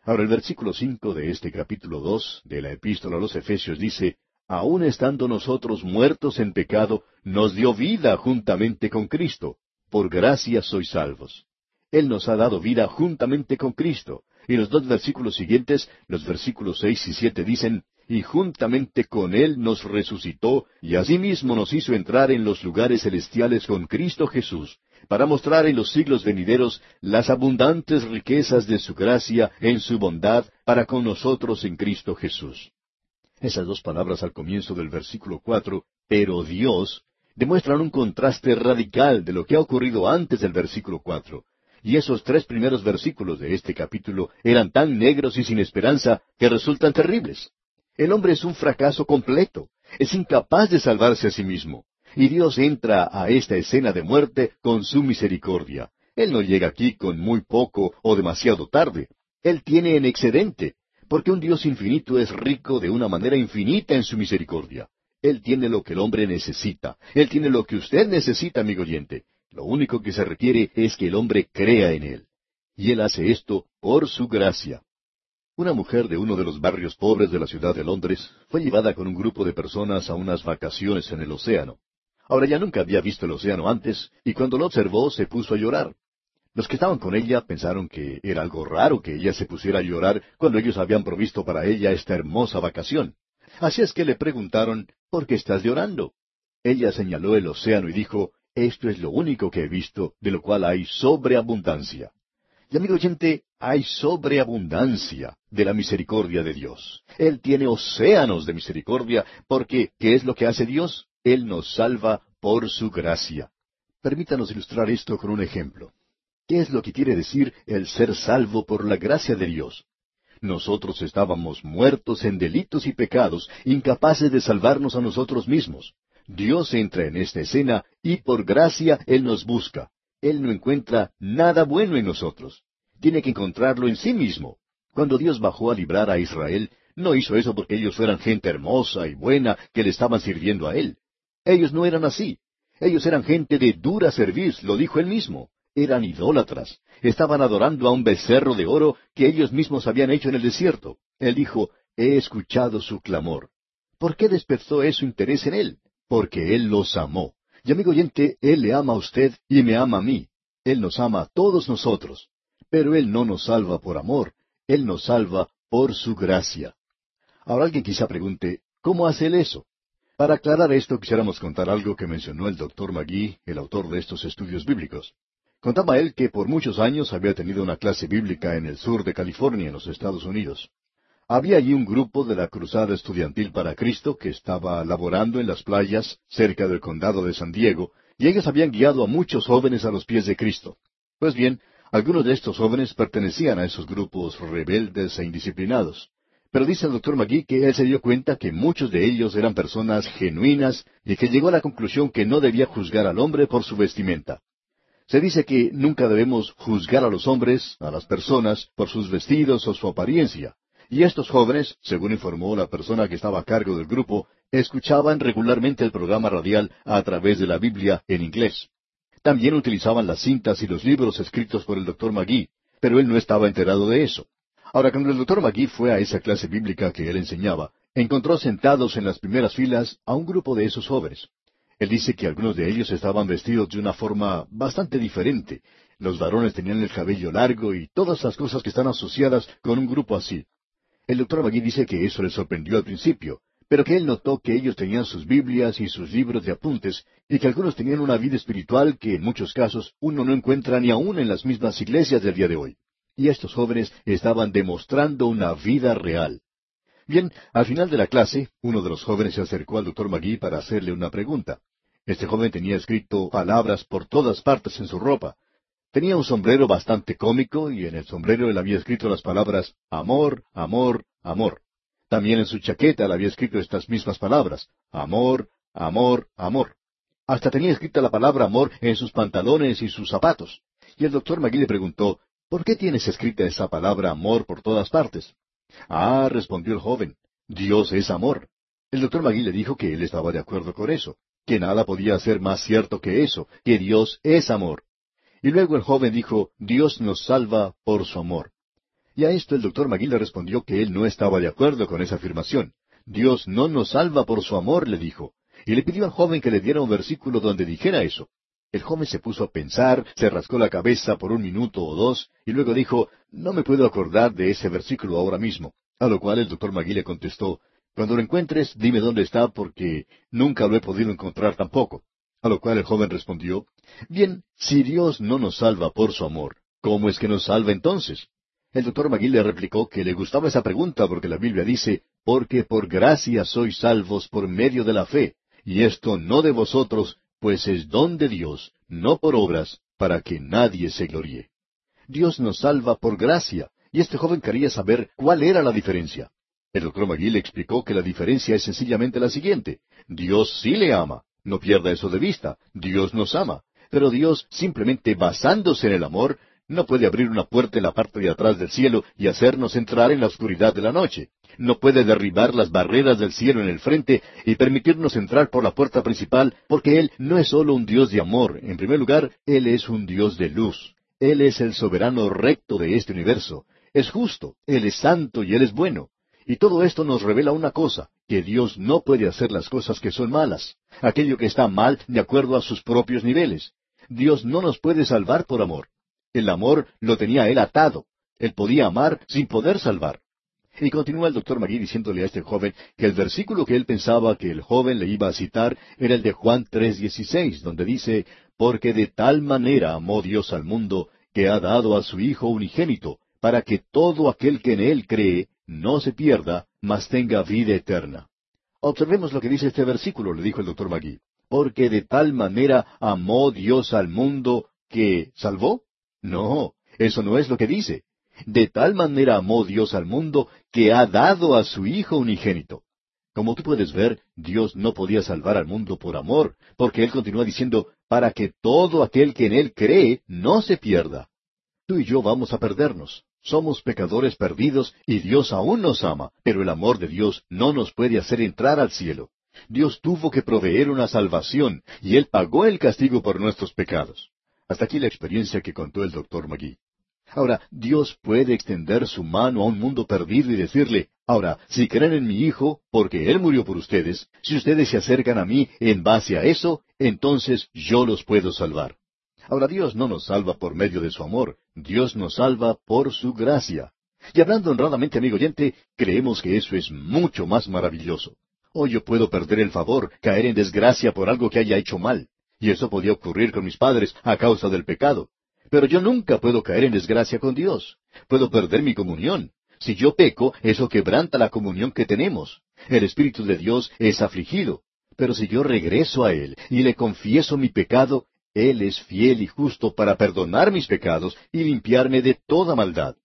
S1: Ahora el versículo cinco de este capítulo dos de la Epístola a los Efesios dice aun estando nosotros muertos en pecado, nos dio vida juntamente con Cristo. Por gracia sois salvos. Él nos ha dado vida juntamente con Cristo. Y los dos versículos siguientes, los versículos seis y siete dicen, y juntamente con Él nos resucitó, y asimismo nos hizo entrar en los lugares celestiales con Cristo Jesús, para mostrar en los siglos venideros las abundantes riquezas de su gracia en su bondad para con nosotros en Cristo Jesús. Esas dos palabras al comienzo del versículo cuatro, pero Dios, demuestran un contraste radical de lo que ha ocurrido antes del versículo cuatro. Y esos tres primeros versículos de este capítulo eran tan negros y sin esperanza que resultan terribles. El hombre es un fracaso completo, es incapaz de salvarse a sí mismo. Y Dios entra a esta escena de muerte con su misericordia. Él no llega aquí con muy poco o demasiado tarde. Él tiene en excedente porque un Dios infinito es rico de una manera infinita en su misericordia. Él tiene lo que el hombre necesita. Él tiene lo que usted necesita, amigo oyente. Lo único que se requiere es que el hombre crea en Él. Y Él hace esto por su gracia. Una mujer de uno de los barrios pobres de la ciudad de Londres fue llevada con un grupo de personas a unas vacaciones en el océano. Ahora ya nunca había visto el océano antes, y cuando lo observó se puso a llorar. Los que estaban con ella pensaron que era algo raro que ella se pusiera a llorar cuando ellos habían provisto para ella esta hermosa vacación. Así es que le preguntaron, ¿por qué estás llorando? Ella señaló el océano y dijo, esto es lo único que he visto, de lo cual hay sobreabundancia. Y amigo oyente, hay sobreabundancia de la misericordia de Dios. Él tiene océanos de misericordia porque, ¿qué es lo que hace Dios? Él nos salva por su gracia. Permítanos ilustrar esto con un ejemplo. ¿Qué es lo que quiere decir el ser salvo por la gracia de Dios? Nosotros estábamos muertos en delitos y pecados, incapaces de salvarnos a nosotros mismos. Dios entra en esta escena y por gracia Él nos busca. Él no encuentra nada bueno en nosotros. Tiene que encontrarlo en sí mismo. Cuando Dios bajó a librar a Israel, No hizo eso porque ellos fueran gente hermosa y buena que le estaban sirviendo a Él. Ellos no eran así. Ellos eran gente de dura serviz, lo dijo Él mismo. Eran idólatras. Estaban adorando a un becerro de oro que ellos mismos habían hecho en el desierto. Él dijo, he escuchado su clamor. ¿Por qué despertó eso interés en Él? Porque Él los amó. Y amigo oyente, Él le ama a usted y me ama a mí. Él nos ama a todos nosotros. Pero Él no nos salva por amor, Él nos salva por su gracia. Ahora alguien quizá pregunte, ¿cómo hace Él eso? Para aclarar esto quisiéramos contar algo que mencionó el doctor Magui, el autor de estos estudios bíblicos. Contaba él que por muchos años había tenido una clase bíblica en el sur de California, en los Estados Unidos. Había allí un grupo de la Cruzada Estudiantil para Cristo que estaba laborando en las playas cerca del condado de San Diego, y ellos habían guiado a muchos jóvenes a los pies de Cristo. Pues bien, algunos de estos jóvenes pertenecían a esos grupos rebeldes e indisciplinados. Pero dice el doctor Magui que él se dio cuenta que muchos de ellos eran personas genuinas y que llegó a la conclusión que no debía juzgar al hombre por su vestimenta. Se dice que nunca debemos juzgar a los hombres, a las personas, por sus vestidos o su apariencia. Y estos jóvenes, según informó la persona que estaba a cargo del grupo, escuchaban regularmente el programa radial a través de la Biblia en inglés. También utilizaban las cintas y los libros escritos por el doctor Magui, pero él no estaba enterado de eso. Ahora, cuando el doctor Magui fue a esa clase bíblica que él enseñaba, encontró sentados en las primeras filas a un grupo de esos jóvenes. Él dice que algunos de ellos estaban vestidos de una forma bastante diferente. Los varones tenían el cabello largo y todas las cosas que están asociadas con un grupo así. El doctor Magui dice que eso le sorprendió al principio, pero que él notó que ellos tenían sus Biblias y sus libros de apuntes, y que algunos tenían una vida espiritual que en muchos casos uno no encuentra ni aún en las mismas iglesias del día de hoy. Y estos jóvenes estaban demostrando una vida real. Bien, al final de la clase, uno de los jóvenes se acercó al doctor Magui para hacerle una pregunta. Este joven tenía escrito palabras por todas partes en su ropa, Tenía un sombrero bastante cómico y en el sombrero él había escrito las palabras amor, amor, amor. También en su chaqueta él había escrito estas mismas palabras, amor, amor, amor. Hasta tenía escrita la palabra amor en sus pantalones y sus zapatos. Y el doctor Magui le preguntó, ¿por qué tienes escrita esa palabra amor por todas partes? Ah, respondió el joven, Dios es amor. El doctor Magui le dijo que él estaba de acuerdo con eso, que nada podía ser más cierto que eso, que Dios es amor. Y luego el joven dijo, Dios nos salva por su amor. Y a esto el doctor Magui le respondió que él no estaba de acuerdo con esa afirmación. Dios no nos salva por su amor, le dijo. Y le pidió al joven que le diera un versículo donde dijera eso. El joven se puso a pensar, se rascó la cabeza por un minuto o dos, y luego dijo, no me puedo acordar de ese versículo ahora mismo. A lo cual el doctor Magui le contestó, cuando lo encuentres, dime dónde está, porque nunca lo he podido encontrar tampoco. A lo cual el joven respondió, Bien, si Dios no nos salva por su amor, ¿cómo es que nos salva entonces? El doctor Magui le replicó que le gustaba esa pregunta porque la Biblia dice, porque por gracia sois salvos por medio de la fe, y esto no de vosotros, pues es don de Dios, no por obras, para que nadie se gloríe. Dios nos salva por gracia, y este joven quería saber cuál era la diferencia. El doctor Magui le explicó que la diferencia es sencillamente la siguiente. Dios sí le ama, no pierda eso de vista. Dios nos ama. Pero Dios, simplemente basándose en el amor, no puede abrir una puerta en la parte de atrás del cielo y hacernos entrar en la oscuridad de la noche. No puede derribar las barreras del cielo en el frente y permitirnos entrar por la puerta principal, porque Él no es solo un Dios de amor. En primer lugar, Él es un Dios de luz. Él es el soberano recto de este universo. Es justo, Él es santo y Él es bueno. Y todo esto nos revela una cosa, que Dios no puede hacer las cosas que son malas, aquello que está mal de acuerdo a sus propios niveles. Dios no nos puede salvar por amor. El amor lo tenía él atado. Él podía amar sin poder salvar. Y continúa el doctor Magui diciéndole a este joven que el versículo que él pensaba que el joven le iba a citar era el de Juan 3:16, donde dice, Porque de tal manera amó Dios al mundo, que ha dado a su Hijo unigénito, para que todo aquel que en él cree no se pierda, mas tenga vida eterna. Observemos lo que dice este versículo, le dijo el doctor Magui. Porque de tal manera amó Dios al mundo que salvó. No, eso no es lo que dice. De tal manera amó Dios al mundo que ha dado a su Hijo unigénito. Como tú puedes ver, Dios no podía salvar al mundo por amor, porque Él continúa diciendo, para que todo aquel que en Él cree no se pierda. Tú y yo vamos a perdernos. Somos pecadores perdidos y Dios aún nos ama, pero el amor de Dios no nos puede hacer entrar al cielo. Dios tuvo que proveer una salvación y Él pagó el castigo por nuestros pecados. Hasta aquí la experiencia que contó el doctor Magui. Ahora, Dios puede extender su mano a un mundo perdido y decirle, ahora, si creen en mi Hijo, porque Él murió por ustedes, si ustedes se acercan a mí en base a eso, entonces yo los puedo salvar. Ahora, Dios no nos salva por medio de su amor, Dios nos salva por su gracia. Y hablando honradamente, amigo oyente, creemos que eso es mucho más maravilloso. Hoy yo puedo perder el favor, caer en desgracia por algo que haya hecho mal. Y eso podía ocurrir con mis padres a causa del pecado. Pero yo nunca puedo caer en desgracia con Dios. Puedo perder mi comunión. Si yo peco, eso quebranta la comunión que tenemos. El Espíritu de Dios es afligido. Pero si yo regreso a Él y le confieso mi pecado, Él es fiel y justo para perdonar mis pecados y limpiarme de toda maldad.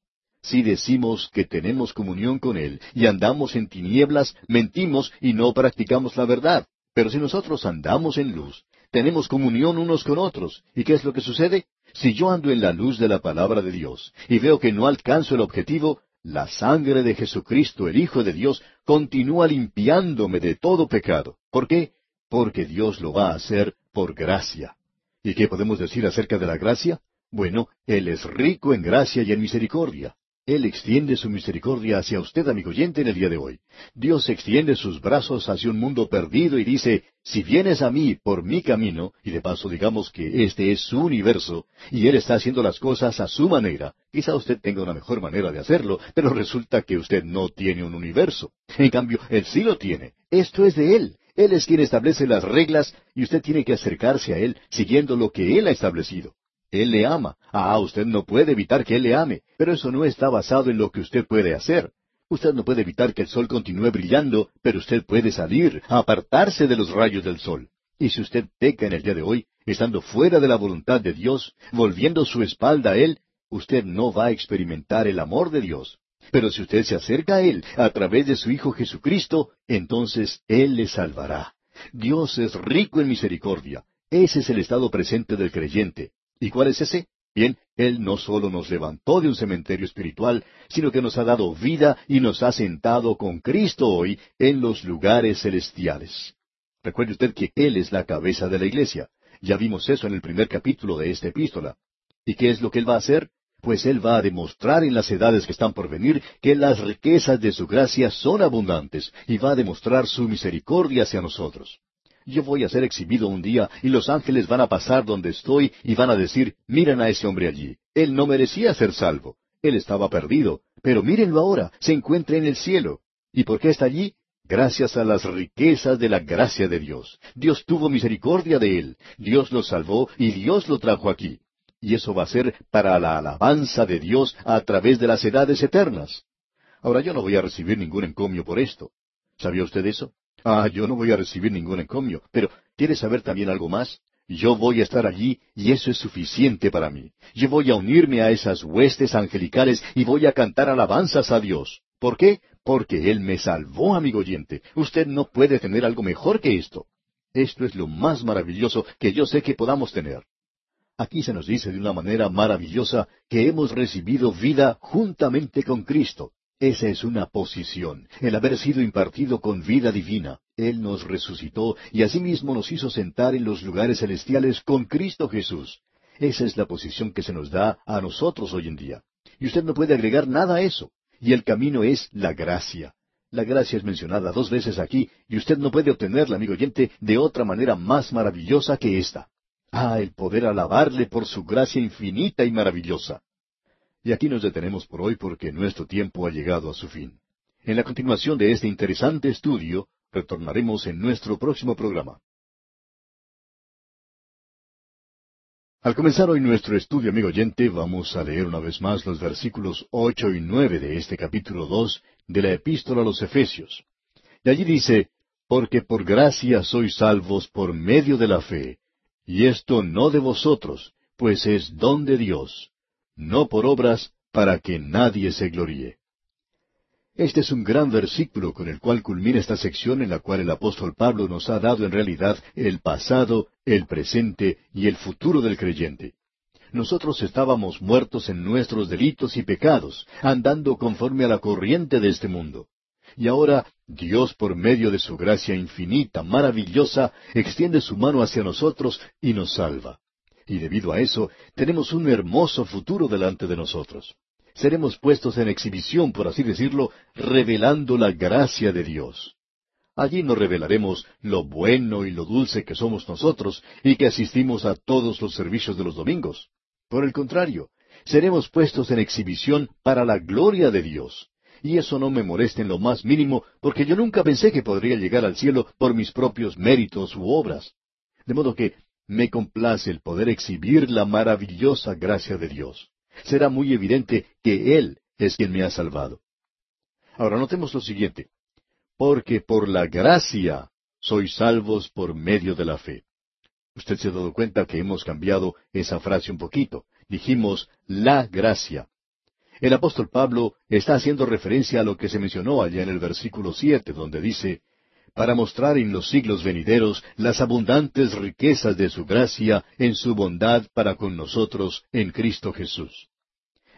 S1: Si decimos que tenemos comunión con Él y andamos en tinieblas, mentimos y no practicamos la verdad. Pero si nosotros andamos en luz, tenemos comunión unos con otros. ¿Y qué es lo que sucede? Si yo ando en la luz de la palabra de Dios y veo que no alcanzo el objetivo, la sangre de Jesucristo, el Hijo de Dios, continúa limpiándome de todo pecado. ¿Por qué? Porque Dios lo va a hacer por gracia. ¿Y qué podemos decir acerca de la gracia? Bueno, Él es rico en gracia y en misericordia. Él extiende su misericordia hacia usted, amigo oyente, en el día de hoy. Dios extiende sus brazos hacia un mundo perdido y dice, si vienes a mí por mi camino, y de paso digamos que este es su universo, y Él está haciendo las cosas a su manera, quizá usted tenga una mejor manera de hacerlo, pero resulta que usted no tiene un universo. En cambio, Él sí lo tiene. Esto es de Él. Él es quien establece las reglas y usted tiene que acercarse a Él siguiendo lo que Él ha establecido. Él le ama. Ah, usted no puede evitar que Él le ame, pero eso no está basado en lo que usted puede hacer. Usted no puede evitar que el sol continúe brillando, pero usted puede salir, apartarse de los rayos del sol. Y si usted peca en el día de hoy, estando fuera de la voluntad de Dios, volviendo su espalda a Él, usted no va a experimentar el amor de Dios. Pero si usted se acerca a Él a través de su Hijo Jesucristo, entonces Él le salvará. Dios es rico en misericordia. Ese es el estado presente del creyente. ¿Y cuál es ese? Bien, Él no solo nos levantó de un cementerio espiritual, sino que nos ha dado vida y nos ha sentado con Cristo hoy en los lugares celestiales. Recuerde usted que Él es la cabeza de la iglesia. Ya vimos eso en el primer capítulo de esta epístola. ¿Y qué es lo que Él va a hacer? Pues Él va a demostrar en las edades que están por venir que las riquezas de su gracia son abundantes y va a demostrar su misericordia hacia nosotros. Yo voy a ser exhibido un día y los ángeles van a pasar donde estoy y van a decir, miren a ese hombre allí. Él no merecía ser salvo. Él estaba perdido. Pero mírenlo ahora, se encuentra en el cielo. ¿Y por qué está allí? Gracias a las riquezas de la gracia de Dios. Dios tuvo misericordia de él. Dios lo salvó y Dios lo trajo aquí. Y eso va a ser para la alabanza de Dios a través de las edades eternas. Ahora yo no voy a recibir ningún encomio por esto. ¿Sabía usted eso? Ah, yo no voy a recibir ningún encomio, pero ¿quiere saber también algo más? Yo voy a estar allí y eso es suficiente para mí. Yo voy a unirme a esas huestes angelicales y voy a cantar alabanzas a Dios. ¿Por qué? Porque Él me salvó, amigo oyente. Usted no puede tener algo mejor que esto. Esto es lo más maravilloso que yo sé que podamos tener. Aquí se nos dice de una manera maravillosa que hemos recibido vida juntamente con Cristo. Esa es una posición, el haber sido impartido con vida divina. Él nos resucitó y asimismo nos hizo sentar en los lugares celestiales con Cristo Jesús. Esa es la posición que se nos da a nosotros hoy en día. Y usted no puede agregar nada a eso. Y el camino es la gracia. La gracia es mencionada dos veces aquí y usted no puede obtenerla, amigo oyente, de otra manera más maravillosa que esta. Ah, el poder alabarle por su gracia infinita y maravillosa. Y aquí nos detenemos por hoy porque nuestro tiempo ha llegado a su fin. En la continuación de este interesante estudio, retornaremos en nuestro próximo programa. Al comenzar hoy nuestro estudio, amigo oyente, vamos a leer una vez más los versículos ocho y nueve de este capítulo dos de la Epístola a los Efesios. Y allí dice, Porque por gracia sois salvos por medio de la fe, y esto no de vosotros, pues es don de Dios, no por obras, para que nadie se gloríe. Este es un gran versículo con el cual culmina esta sección en la cual el apóstol Pablo nos ha dado en realidad el pasado, el presente y el futuro del creyente. nosotros estábamos muertos en nuestros delitos y pecados, andando conforme a la corriente de este mundo. Y ahora Dios, por medio de su gracia infinita, maravillosa, extiende su mano hacia nosotros y nos salva. Y debido a eso, tenemos un hermoso futuro delante de nosotros. Seremos puestos en exhibición, por así decirlo, revelando la gracia de Dios. Allí nos revelaremos lo bueno y lo dulce que somos nosotros y que asistimos a todos los servicios de los domingos. Por el contrario, seremos puestos en exhibición para la gloria de Dios. Y eso no me molesta en lo más mínimo, porque yo nunca pensé que podría llegar al cielo por mis propios méritos u obras. De modo que me complace el poder exhibir la maravillosa gracia de Dios. Será muy evidente que Él es quien me ha salvado. Ahora notemos lo siguiente porque por la gracia sois salvos por medio de la fe. Usted se ha dado cuenta que hemos cambiado esa frase un poquito. Dijimos la gracia. El apóstol Pablo está haciendo referencia a lo que se mencionó allá en el versículo siete, donde dice, para mostrar en los siglos venideros las abundantes riquezas de su gracia en su bondad para con nosotros en Cristo Jesús.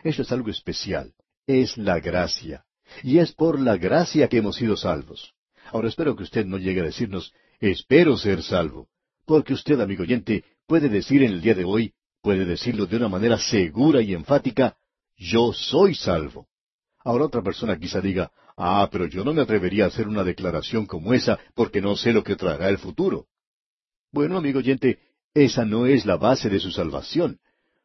S1: Eso es algo especial, es la gracia y es por la gracia que hemos sido salvos. Ahora espero que usted no llegue a decirnos, espero ser salvo, porque usted, amigo oyente, puede decir en el día de hoy, puede decirlo de una manera segura y enfática, yo soy salvo. Ahora otra persona quizá diga, ah, pero yo no me atrevería a hacer una declaración como esa porque no sé lo que traerá el futuro. Bueno, amigo oyente, esa no es la base de su salvación.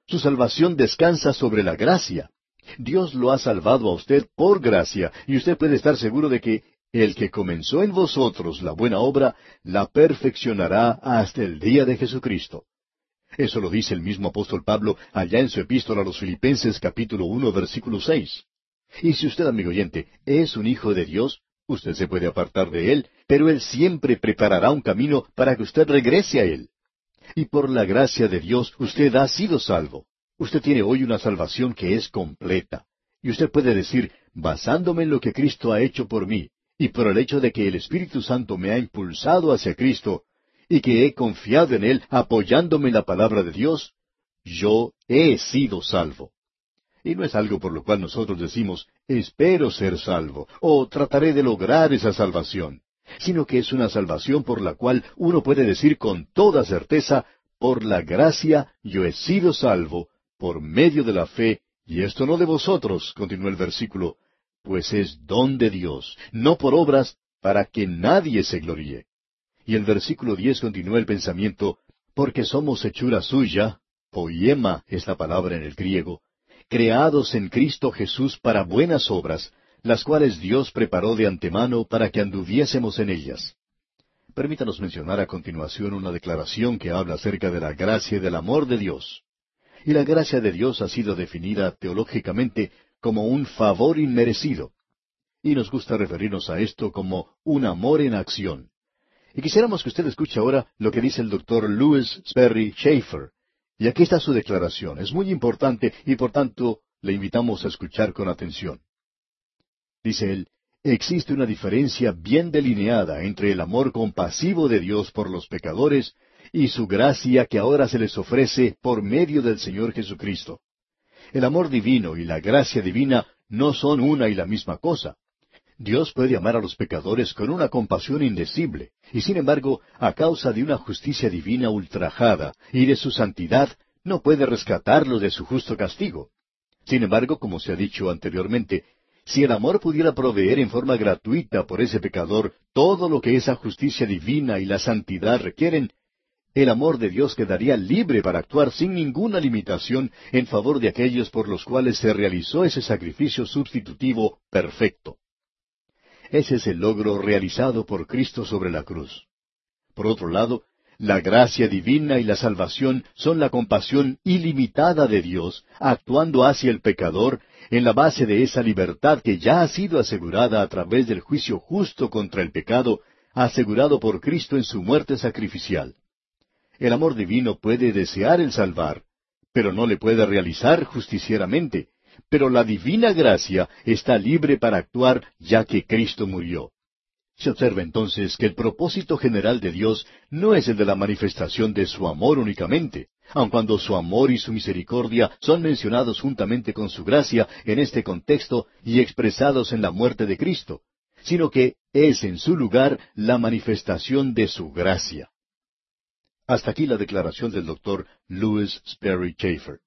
S1: Su salvación descansa sobre la gracia. Dios lo ha salvado a usted por gracia, y usted puede estar seguro de que el que comenzó en vosotros la buena obra, la perfeccionará hasta el día de Jesucristo. Eso lo dice el mismo apóstol Pablo allá en su epístola a los Filipenses capítulo uno versículo seis. Y si usted, amigo oyente, es un hijo de Dios, usted se puede apartar de él, pero él siempre preparará un camino para que usted regrese a él. Y por la gracia de Dios usted ha sido salvo. Usted tiene hoy una salvación que es completa. Y usted puede decir, basándome en lo que Cristo ha hecho por mí, y por el hecho de que el Espíritu Santo me ha impulsado hacia Cristo, y que he confiado en Él apoyándome en la palabra de Dios, yo he sido salvo. Y no es algo por lo cual nosotros decimos, espero ser salvo, o trataré de lograr esa salvación, sino que es una salvación por la cual uno puede decir con toda certeza, por la gracia yo he sido salvo, por medio de la fe, y esto no de vosotros, continuó el versículo, pues es don de Dios, no por obras, para que nadie se gloríe. Y el versículo diez continúa el pensamiento, porque somos hechura suya, poema es la palabra en el griego, creados en Cristo Jesús para buenas obras, las cuales Dios preparó de antemano para que anduviésemos en ellas. Permítanos mencionar a continuación una declaración que habla acerca de la gracia y del amor de Dios. Y la gracia de Dios ha sido definida teológicamente como un favor inmerecido. Y nos gusta referirnos a esto como un amor en acción. Y quisiéramos que usted escuche ahora lo que dice el doctor Louis Sperry Schaeffer. Y aquí está su declaración. Es muy importante y por tanto le invitamos a escuchar con atención. Dice él, existe una diferencia bien delineada entre el amor compasivo de Dios por los pecadores y su gracia que ahora se les ofrece por medio del Señor Jesucristo. El amor divino y la gracia divina no son una y la misma cosa. Dios puede amar a los pecadores con una compasión indecible, y sin embargo, a causa de una justicia divina ultrajada y de su santidad, no puede rescatarlos de su justo castigo. Sin embargo, como se ha dicho anteriormente, si el amor pudiera proveer en forma gratuita por ese pecador todo lo que esa justicia divina y la santidad requieren, el amor de Dios quedaría libre para actuar sin ninguna limitación en favor de aquellos por los cuales se realizó ese sacrificio sustitutivo perfecto. Ese es el logro realizado por Cristo sobre la cruz. Por otro lado, la gracia divina y la salvación son la compasión ilimitada de Dios, actuando hacia el pecador en la base de esa libertad que ya ha sido asegurada a través del juicio justo contra el pecado, asegurado por Cristo en su muerte sacrificial. El amor divino puede desear el salvar, pero no le puede realizar justicieramente. Pero la divina gracia está libre para actuar ya que Cristo murió. Se observa entonces que el propósito general de Dios no es el de la manifestación de su amor únicamente, aun cuando su amor y su misericordia son mencionados juntamente con su gracia en este contexto y expresados en la muerte de Cristo, sino que es en su lugar la manifestación de su gracia. Hasta aquí la declaración del doctor Louis Sperry Chafer.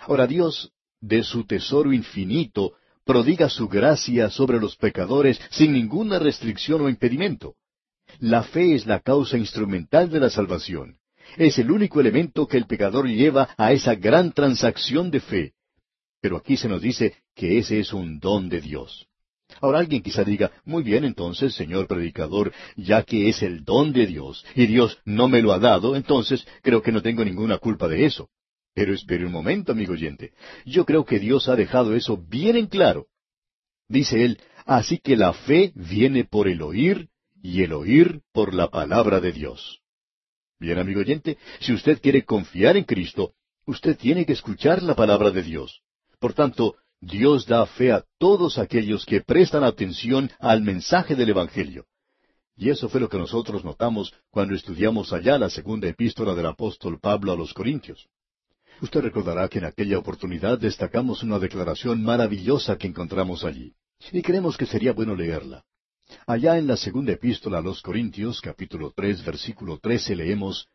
S1: Ahora Dios, de su tesoro infinito, prodiga su gracia sobre los pecadores sin ninguna restricción o impedimento. La fe es la causa instrumental de la salvación. Es el único elemento que el pecador lleva a esa gran transacción de fe. Pero aquí se nos dice que ese es un don de Dios. Ahora alguien quizá diga, muy bien entonces, señor predicador, ya que es el don de Dios y Dios no me lo ha dado, entonces creo que no tengo ninguna culpa de eso. Pero espere un momento, amigo oyente. Yo creo que Dios ha dejado eso bien en claro. Dice él, así que la fe viene por el oír y el oír por la palabra de Dios. Bien, amigo oyente, si usted quiere confiar en Cristo, usted tiene que escuchar la palabra de Dios. Por tanto, Dios da fe a todos aquellos que prestan atención al mensaje del Evangelio. Y eso fue lo que nosotros notamos cuando estudiamos allá la segunda epístola del apóstol Pablo a los Corintios. Usted recordará que en aquella oportunidad destacamos una declaración maravillosa que encontramos allí, y creemos que sería bueno leerla. Allá en la segunda epístola a los Corintios, capítulo tres, versículo trece, leemos,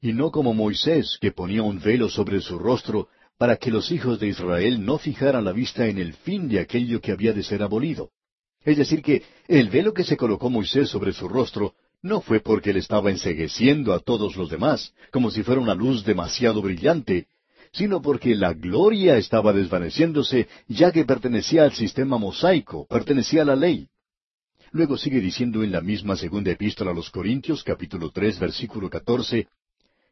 S1: Y no como Moisés, que ponía un velo sobre su rostro, para que los hijos de Israel no fijaran la vista en el fin de aquello que había de ser abolido. Es decir, que el velo que se colocó Moisés sobre su rostro no fue porque él estaba ensegueciendo a todos los demás, como si fuera una luz demasiado brillante, sino porque la gloria estaba desvaneciéndose, ya que pertenecía al sistema mosaico, pertenecía a la ley. Luego sigue diciendo en la misma segunda epístola a los Corintios, capítulo tres, versículo catorce,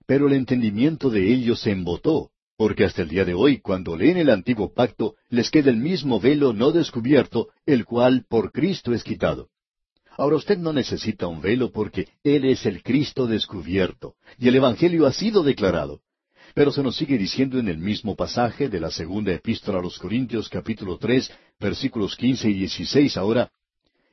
S1: Pero el entendimiento de ellos se embotó, porque hasta el día de hoy, cuando leen el antiguo pacto, les queda el mismo velo no descubierto, el cual por Cristo es quitado. Ahora usted no necesita un velo porque Él es el Cristo descubierto, y el Evangelio ha sido declarado. Pero se nos sigue diciendo en el mismo pasaje de la segunda epístola a los Corintios capítulo tres versículos quince y dieciséis ahora,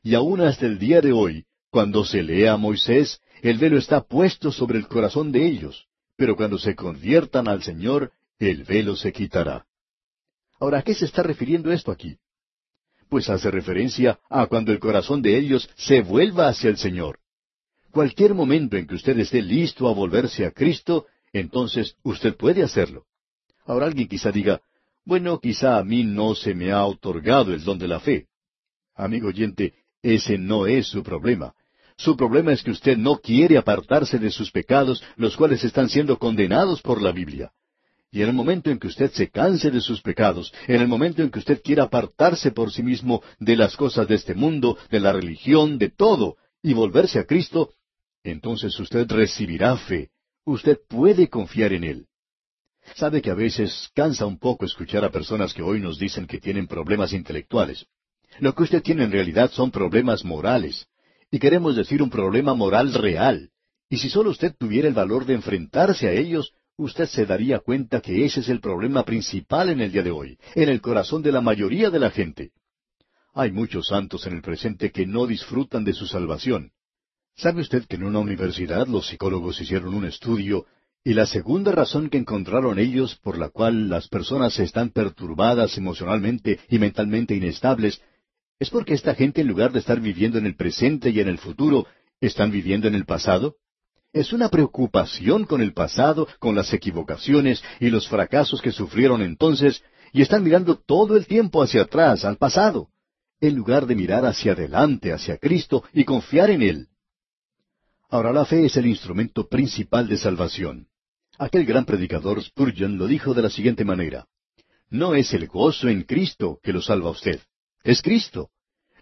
S1: y aún hasta el día de hoy, cuando se lee a Moisés, el velo está puesto sobre el corazón de ellos, pero cuando se conviertan al Señor, el velo se quitará. Ahora, ¿a qué se está refiriendo esto aquí? Pues hace referencia a cuando el corazón de ellos se vuelva hacia el Señor. Cualquier momento en que usted esté listo a volverse a Cristo, entonces usted puede hacerlo. Ahora alguien quizá diga, bueno, quizá a mí no se me ha otorgado el don de la fe. Amigo oyente, ese no es su problema. Su problema es que usted no quiere apartarse de sus pecados, los cuales están siendo condenados por la Biblia. Y en el momento en que usted se canse de sus pecados, en el momento en que usted quiera apartarse por sí mismo de las cosas de este mundo, de la religión, de todo, y volverse a Cristo, entonces usted recibirá fe, usted puede confiar en Él. Sabe que a veces cansa un poco escuchar a personas que hoy nos dicen que tienen problemas intelectuales. Lo que usted tiene en realidad son problemas morales. Y queremos decir un problema moral real. Y si solo usted tuviera el valor de enfrentarse a ellos, usted se daría cuenta que ese es el problema principal en el día de hoy, en el corazón de la mayoría de la gente. Hay muchos santos en el presente que no disfrutan de su salvación. ¿Sabe usted que en una universidad los psicólogos hicieron un estudio y la segunda razón que encontraron ellos por la cual las personas están perturbadas emocionalmente y mentalmente inestables es porque esta gente en lugar de estar viviendo en el presente y en el futuro, están viviendo en el pasado? Es una preocupación con el pasado, con las equivocaciones y los fracasos que sufrieron entonces, y están mirando todo el tiempo hacia atrás, al pasado, en lugar de mirar hacia adelante, hacia Cristo y confiar en Él. Ahora la fe es el instrumento principal de salvación. Aquel gran predicador Spurgeon lo dijo de la siguiente manera. No es el gozo en Cristo que lo salva a usted, es Cristo.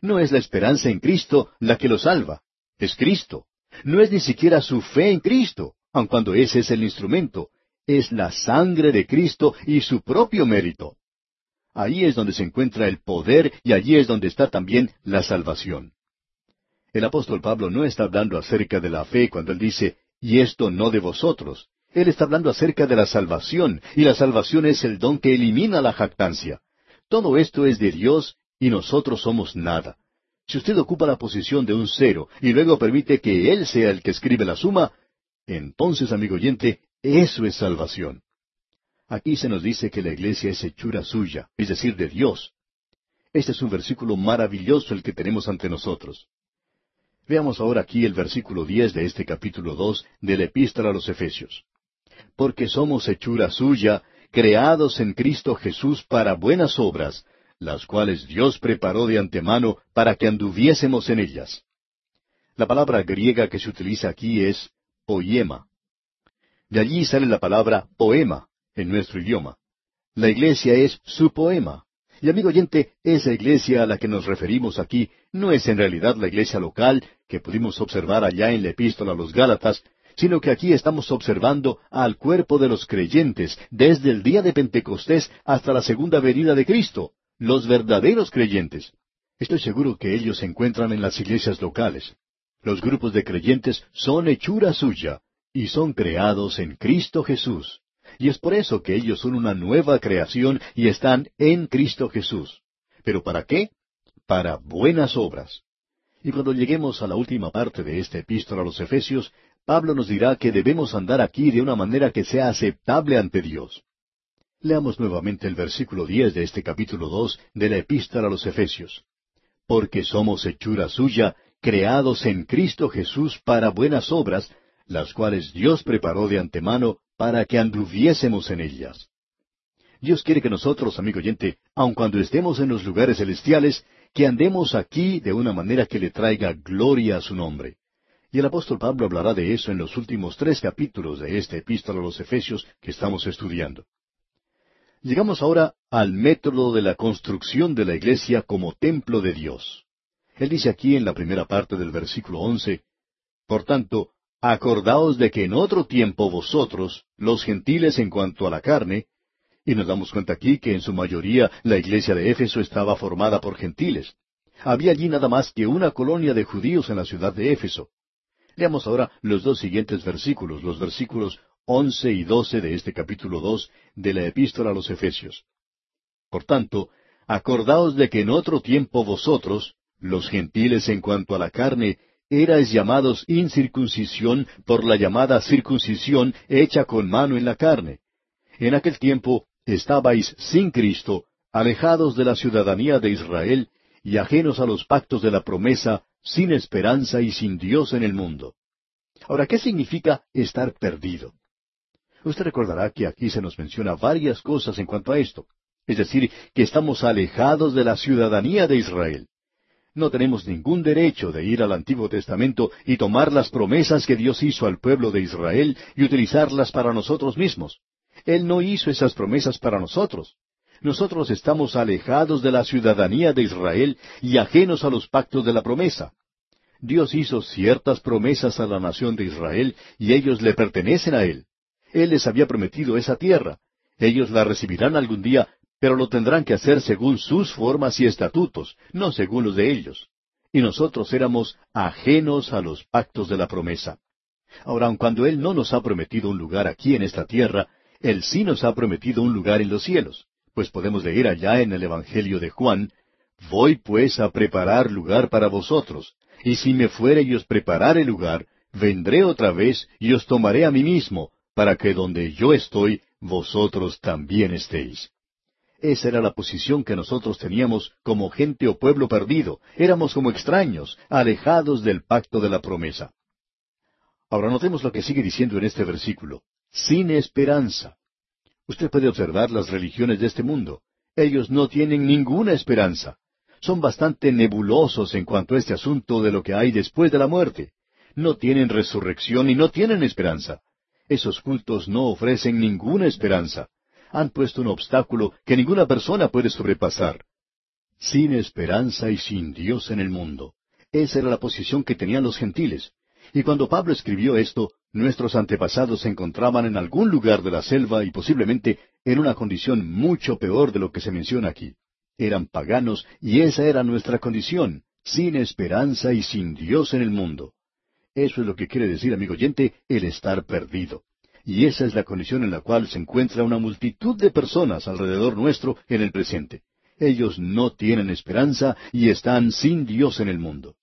S1: No es la esperanza en Cristo la que lo salva, es Cristo. No es ni siquiera su fe en Cristo, aun cuando ese es el instrumento, es la sangre de Cristo y su propio mérito. Ahí es donde se encuentra el poder y allí es donde está también la salvación. El apóstol Pablo no está hablando acerca de la fe cuando él dice, y esto no de vosotros. Él está hablando acerca de la salvación, y la salvación es el don que elimina la jactancia. Todo esto es de Dios y nosotros somos nada. Si usted ocupa la posición de un cero y luego permite que Él sea el que escribe la suma, entonces, amigo oyente, Eso es salvación. Aquí se nos dice que la iglesia es hechura suya, es decir, de Dios. Este es un versículo maravilloso el que tenemos ante nosotros. Veamos ahora aquí el versículo diez de este capítulo dos de la Epístola a los Efesios. Porque somos hechura suya, creados en Cristo Jesús para buenas obras, las cuales Dios preparó de antemano para que anduviésemos en ellas. La palabra griega que se utiliza aquí es poema. De allí sale la palabra poema en nuestro idioma. La iglesia es su poema. Y amigo oyente, esa iglesia a la que nos referimos aquí no es en realidad la iglesia local que pudimos observar allá en la epístola a los Gálatas, sino que aquí estamos observando al cuerpo de los creyentes desde el día de Pentecostés hasta la segunda venida de Cristo, los verdaderos creyentes. Estoy seguro que ellos se encuentran en las iglesias locales. Los grupos de creyentes son hechura suya y son creados en Cristo Jesús. Y es por eso que ellos son una nueva creación y están en Cristo Jesús. ¿Pero para qué? Para buenas obras. Y cuando lleguemos a la última parte de esta epístola a los Efesios, Pablo nos dirá que debemos andar aquí de una manera que sea aceptable ante Dios. Leamos nuevamente el versículo diez de este capítulo dos de la epístola a los Efesios. Porque somos hechura suya, creados en Cristo Jesús para buenas obras, las cuales Dios preparó de antemano para que anduviésemos en ellas. Dios quiere que nosotros, amigo oyente, aun cuando estemos en los lugares celestiales, que andemos aquí de una manera que le traiga gloria a su nombre. Y el apóstol Pablo hablará de eso en los últimos tres capítulos de esta epístola a los Efesios que estamos estudiando. Llegamos ahora al método de la construcción de la iglesia como templo de Dios. Él dice aquí en la primera parte del versículo once, Por tanto, acordaos de que en otro tiempo vosotros, los gentiles en cuanto a la carne, y nos damos cuenta aquí que en su mayoría la iglesia de Éfeso estaba formada por gentiles. Había allí nada más que una colonia de judíos en la ciudad de Éfeso. Leamos ahora los dos siguientes versículos, los versículos once y doce de este capítulo dos de la epístola a los Efesios. Por tanto, acordaos de que en otro tiempo vosotros, los gentiles en cuanto a la carne, erais llamados incircuncisión por la llamada circuncisión hecha con mano en la carne. En aquel tiempo estabais sin Cristo, alejados de la ciudadanía de Israel y ajenos a los pactos de la promesa, sin esperanza y sin Dios en el mundo. Ahora, ¿qué significa estar perdido? Usted recordará que aquí se nos menciona varias cosas en cuanto a esto. Es decir, que estamos alejados de la ciudadanía de Israel. No tenemos ningún derecho de ir al Antiguo Testamento y tomar las promesas que Dios hizo al pueblo de Israel y utilizarlas para nosotros mismos. Él no hizo esas promesas para nosotros. Nosotros estamos alejados de la ciudadanía de Israel y ajenos a los pactos de la promesa. Dios hizo ciertas promesas a la nación de Israel y ellos le pertenecen a Él. Él les había prometido esa tierra. Ellos la recibirán algún día, pero lo tendrán que hacer según sus formas y estatutos, no según los de ellos. Y nosotros éramos ajenos a los pactos de la promesa. Ahora, aun cuando Él no nos ha prometido un lugar aquí en esta tierra, Él sí nos ha prometido un lugar en los cielos, pues podemos leer allá en el Evangelio de Juan, Voy pues a preparar lugar para vosotros, y si me fuere y os preparare lugar, vendré otra vez y os tomaré a mí mismo, para que donde yo estoy, vosotros también estéis. Esa era la posición que nosotros teníamos como gente o pueblo perdido. Éramos como extraños, alejados del pacto de la promesa. Ahora notemos lo que sigue diciendo en este versículo. Sin esperanza. Usted puede observar las religiones de este mundo. Ellos no tienen ninguna esperanza. Son bastante nebulosos en cuanto a este asunto de lo que hay después de la muerte. No tienen resurrección y no tienen esperanza. Esos cultos no ofrecen ninguna esperanza han puesto un obstáculo que ninguna persona puede sobrepasar. Sin esperanza y sin Dios en el mundo. Esa era la posición que tenían los gentiles. Y cuando Pablo escribió esto, nuestros antepasados se encontraban en algún lugar de la selva y posiblemente en una condición mucho peor de lo que se menciona aquí. Eran paganos y esa era nuestra condición, sin esperanza y sin Dios en el mundo. Eso es lo que quiere decir, amigo oyente, el estar perdido. Y esa es la condición en la cual se encuentra una multitud de personas alrededor nuestro en el presente. Ellos no tienen esperanza y están sin Dios en el mundo.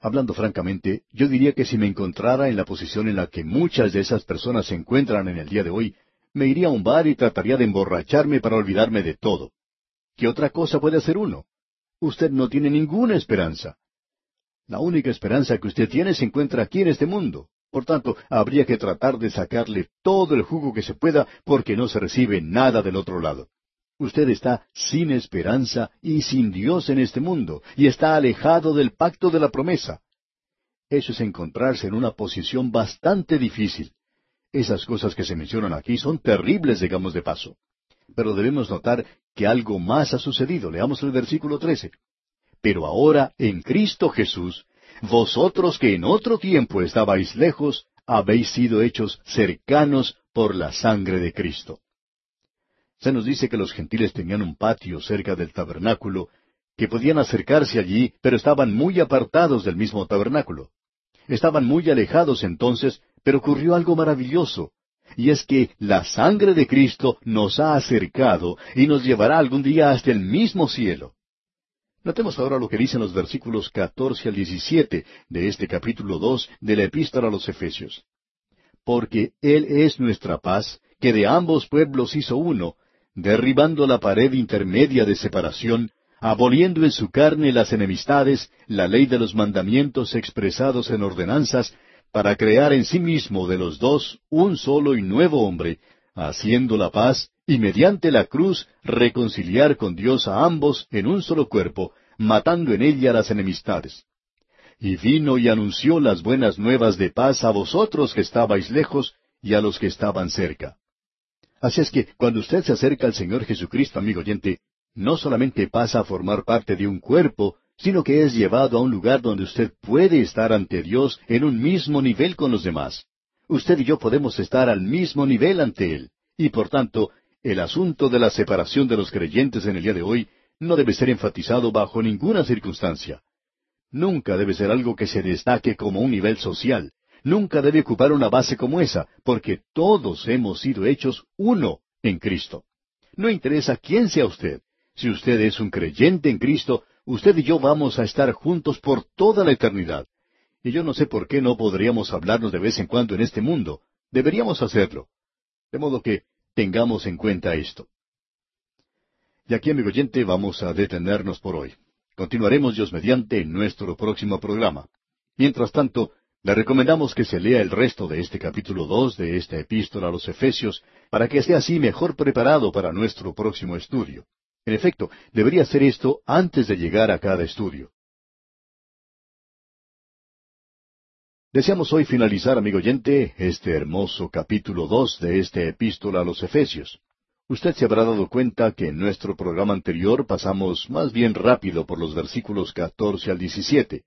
S1: Hablando francamente, yo diría que si me encontrara en la posición en la que muchas de esas personas se encuentran en el día de hoy, me iría a un bar y trataría de emborracharme para olvidarme de todo. ¿Qué otra cosa puede hacer uno? Usted no tiene ninguna esperanza. La única esperanza que usted tiene se encuentra aquí en este mundo. Por tanto, habría que tratar de sacarle todo el jugo que se pueda porque no se recibe nada del otro lado. Usted está sin esperanza y sin Dios en este mundo, y está alejado del pacto de la promesa. Eso es encontrarse en una posición bastante difícil. Esas cosas que se mencionan aquí son terribles, digamos de paso. Pero debemos notar que algo más ha sucedido. Leamos el versículo 13. Pero ahora, en Cristo Jesús, vosotros que en otro tiempo estabais lejos, habéis sido hechos cercanos por la sangre de Cristo. Se nos dice que los gentiles tenían un patio cerca del tabernáculo, que podían acercarse allí, pero estaban muy apartados del mismo tabernáculo. Estaban muy alejados entonces, pero ocurrió algo maravilloso, y es que la sangre de Cristo nos ha acercado y nos llevará algún día hasta el mismo cielo. Notemos ahora lo que dicen los versículos 14 al 17 de este capítulo 2 de la epístola a los Efesios. Porque Él es nuestra paz, que de ambos pueblos hizo uno, derribando la pared intermedia de separación, aboliendo en su carne las enemistades, la ley de los mandamientos expresados en ordenanzas, para crear en sí mismo de los dos un solo y nuevo hombre, haciendo la paz, y mediante la cruz reconciliar con Dios a ambos en un solo cuerpo, matando en ella las enemistades. Y vino y anunció las buenas nuevas de paz a vosotros que estabais lejos y a los que estaban cerca. Así es que cuando usted se acerca al Señor Jesucristo, amigo oyente, no solamente pasa a formar parte de un cuerpo, sino que es llevado a un lugar donde usted puede estar ante Dios en un mismo nivel con los demás. Usted y yo podemos estar al mismo nivel ante Él, y por tanto, el asunto de la separación de los creyentes en el día de hoy no debe ser enfatizado bajo ninguna circunstancia. Nunca debe ser algo que se destaque como un nivel social, nunca debe ocupar una base como esa, porque todos hemos sido hechos uno en Cristo. No interesa quién sea usted. Si usted es un creyente en Cristo, usted y yo vamos a estar juntos por toda la eternidad. Y yo no sé por qué no podríamos hablarnos de vez en cuando en este mundo. Deberíamos hacerlo. De modo que tengamos en cuenta esto. Y aquí, amigo oyente, vamos a detenernos por hoy. Continuaremos Dios mediante en nuestro próximo programa. Mientras tanto, le recomendamos que se lea el resto de este capítulo dos de esta epístola a los Efesios para que esté así mejor preparado para nuestro próximo estudio. En efecto, debería hacer esto antes de llegar a cada estudio. Deseamos hoy finalizar, amigo oyente, este hermoso capítulo dos de esta epístola a los Efesios. Usted se habrá dado cuenta que en nuestro programa anterior pasamos más bien rápido por los versículos catorce al diecisiete.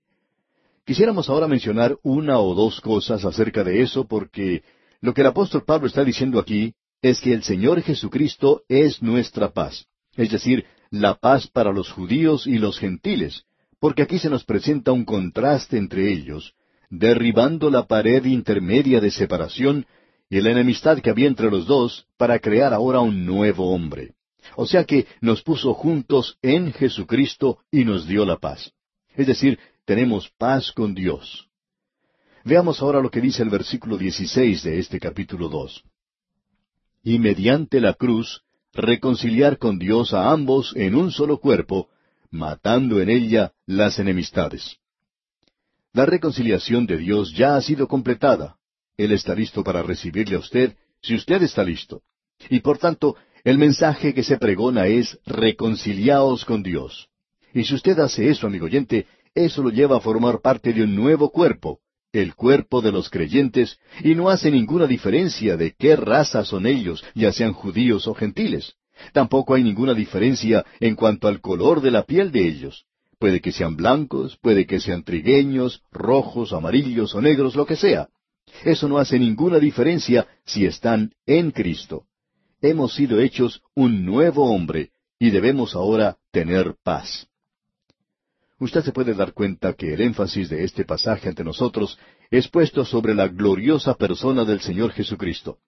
S1: Quisiéramos ahora mencionar una o dos cosas acerca de eso porque lo que el apóstol Pablo está diciendo aquí es que el Señor Jesucristo es nuestra paz, es decir, la paz para los judíos y los gentiles, porque aquí se nos presenta un contraste entre ellos, derribando la pared intermedia de separación y la enemistad que había entre los dos para crear ahora un nuevo hombre. O sea que nos puso juntos en Jesucristo y nos dio la paz. Es decir, tenemos paz con Dios. Veamos ahora lo que dice el versículo 16 de este capítulo 2. Y mediante la cruz, reconciliar con Dios a ambos en un solo cuerpo, matando en ella las enemistades. La reconciliación de Dios ya ha sido completada. Él está listo para recibirle a usted, si usted está listo. Y por tanto, el mensaje que se pregona es reconciliaos con Dios. Y si usted hace eso, amigo oyente, eso lo lleva a formar parte de un nuevo cuerpo, el cuerpo de los creyentes, y no hace ninguna diferencia de qué raza son ellos, ya sean judíos o gentiles. Tampoco hay ninguna diferencia en cuanto al color de la piel de ellos. Puede que sean blancos, puede que sean trigueños, rojos, amarillos o negros, lo que sea. Eso no hace ninguna diferencia si están en Cristo. Hemos sido hechos un nuevo hombre y debemos ahora tener paz usted se puede dar cuenta que el énfasis de este pasaje ante nosotros es puesto sobre la gloriosa persona del Señor Jesucristo.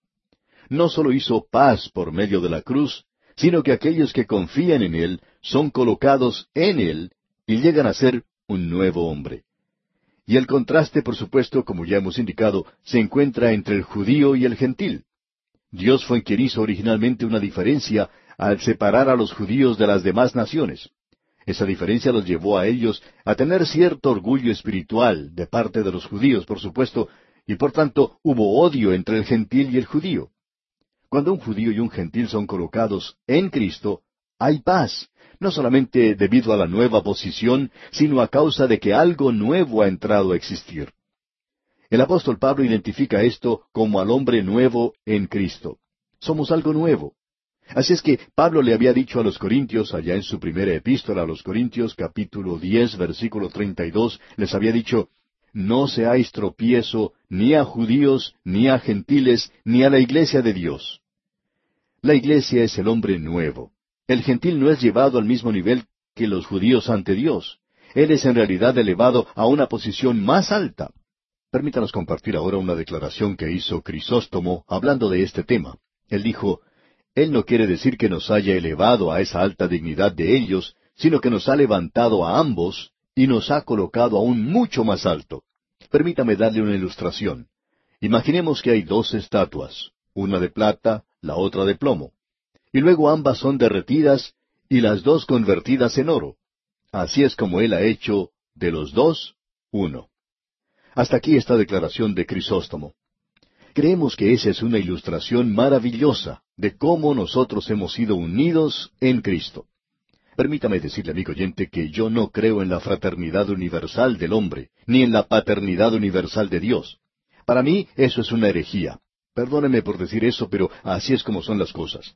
S1: No solo hizo paz por medio de la cruz, sino que aquellos que confían en Él son colocados en Él y llegan a ser un nuevo hombre. Y el contraste, por supuesto, como ya hemos indicado, se encuentra entre el judío y el gentil. Dios fue quien hizo originalmente una diferencia al separar a los judíos de las demás naciones. Esa diferencia los llevó a ellos a tener cierto orgullo espiritual de parte de los judíos, por supuesto, y por tanto hubo odio entre el gentil y el judío. Cuando un judío y un gentil son colocados en Cristo, hay paz, no solamente debido a la nueva posición, sino a causa de que algo nuevo ha entrado a existir. El apóstol Pablo identifica esto como al hombre nuevo en Cristo. Somos algo nuevo. Así es que Pablo le había dicho a los Corintios, allá en su primera epístola a los Corintios, capítulo diez, versículo treinta y dos, les había dicho, No seáis tropiezo ni a judíos, ni a gentiles, ni a la iglesia de Dios. La iglesia es el hombre nuevo. El gentil no es llevado al mismo nivel que los judíos ante Dios. Él es en realidad elevado a una posición más alta. Permítanos compartir ahora una declaración que hizo Crisóstomo hablando de este tema. Él dijo, Él no quiere decir que nos haya elevado a esa alta dignidad de ellos, sino que nos ha levantado a ambos y nos ha colocado aún mucho más alto. Permítame darle una ilustración. Imaginemos que hay dos estatuas, una de plata, la otra de plomo y luego ambas son derretidas y las dos convertidas en oro. Así es como Él ha hecho de los dos uno. Hasta aquí esta declaración de Crisóstomo. Creemos que esa es una ilustración maravillosa de cómo nosotros hemos sido unidos en Cristo. Permítame decirle, amigo oyente, que yo no creo en la fraternidad universal del hombre, ni en la paternidad universal de Dios. Para mí eso es una herejía. Perdóneme por decir eso, pero así es como son las cosas.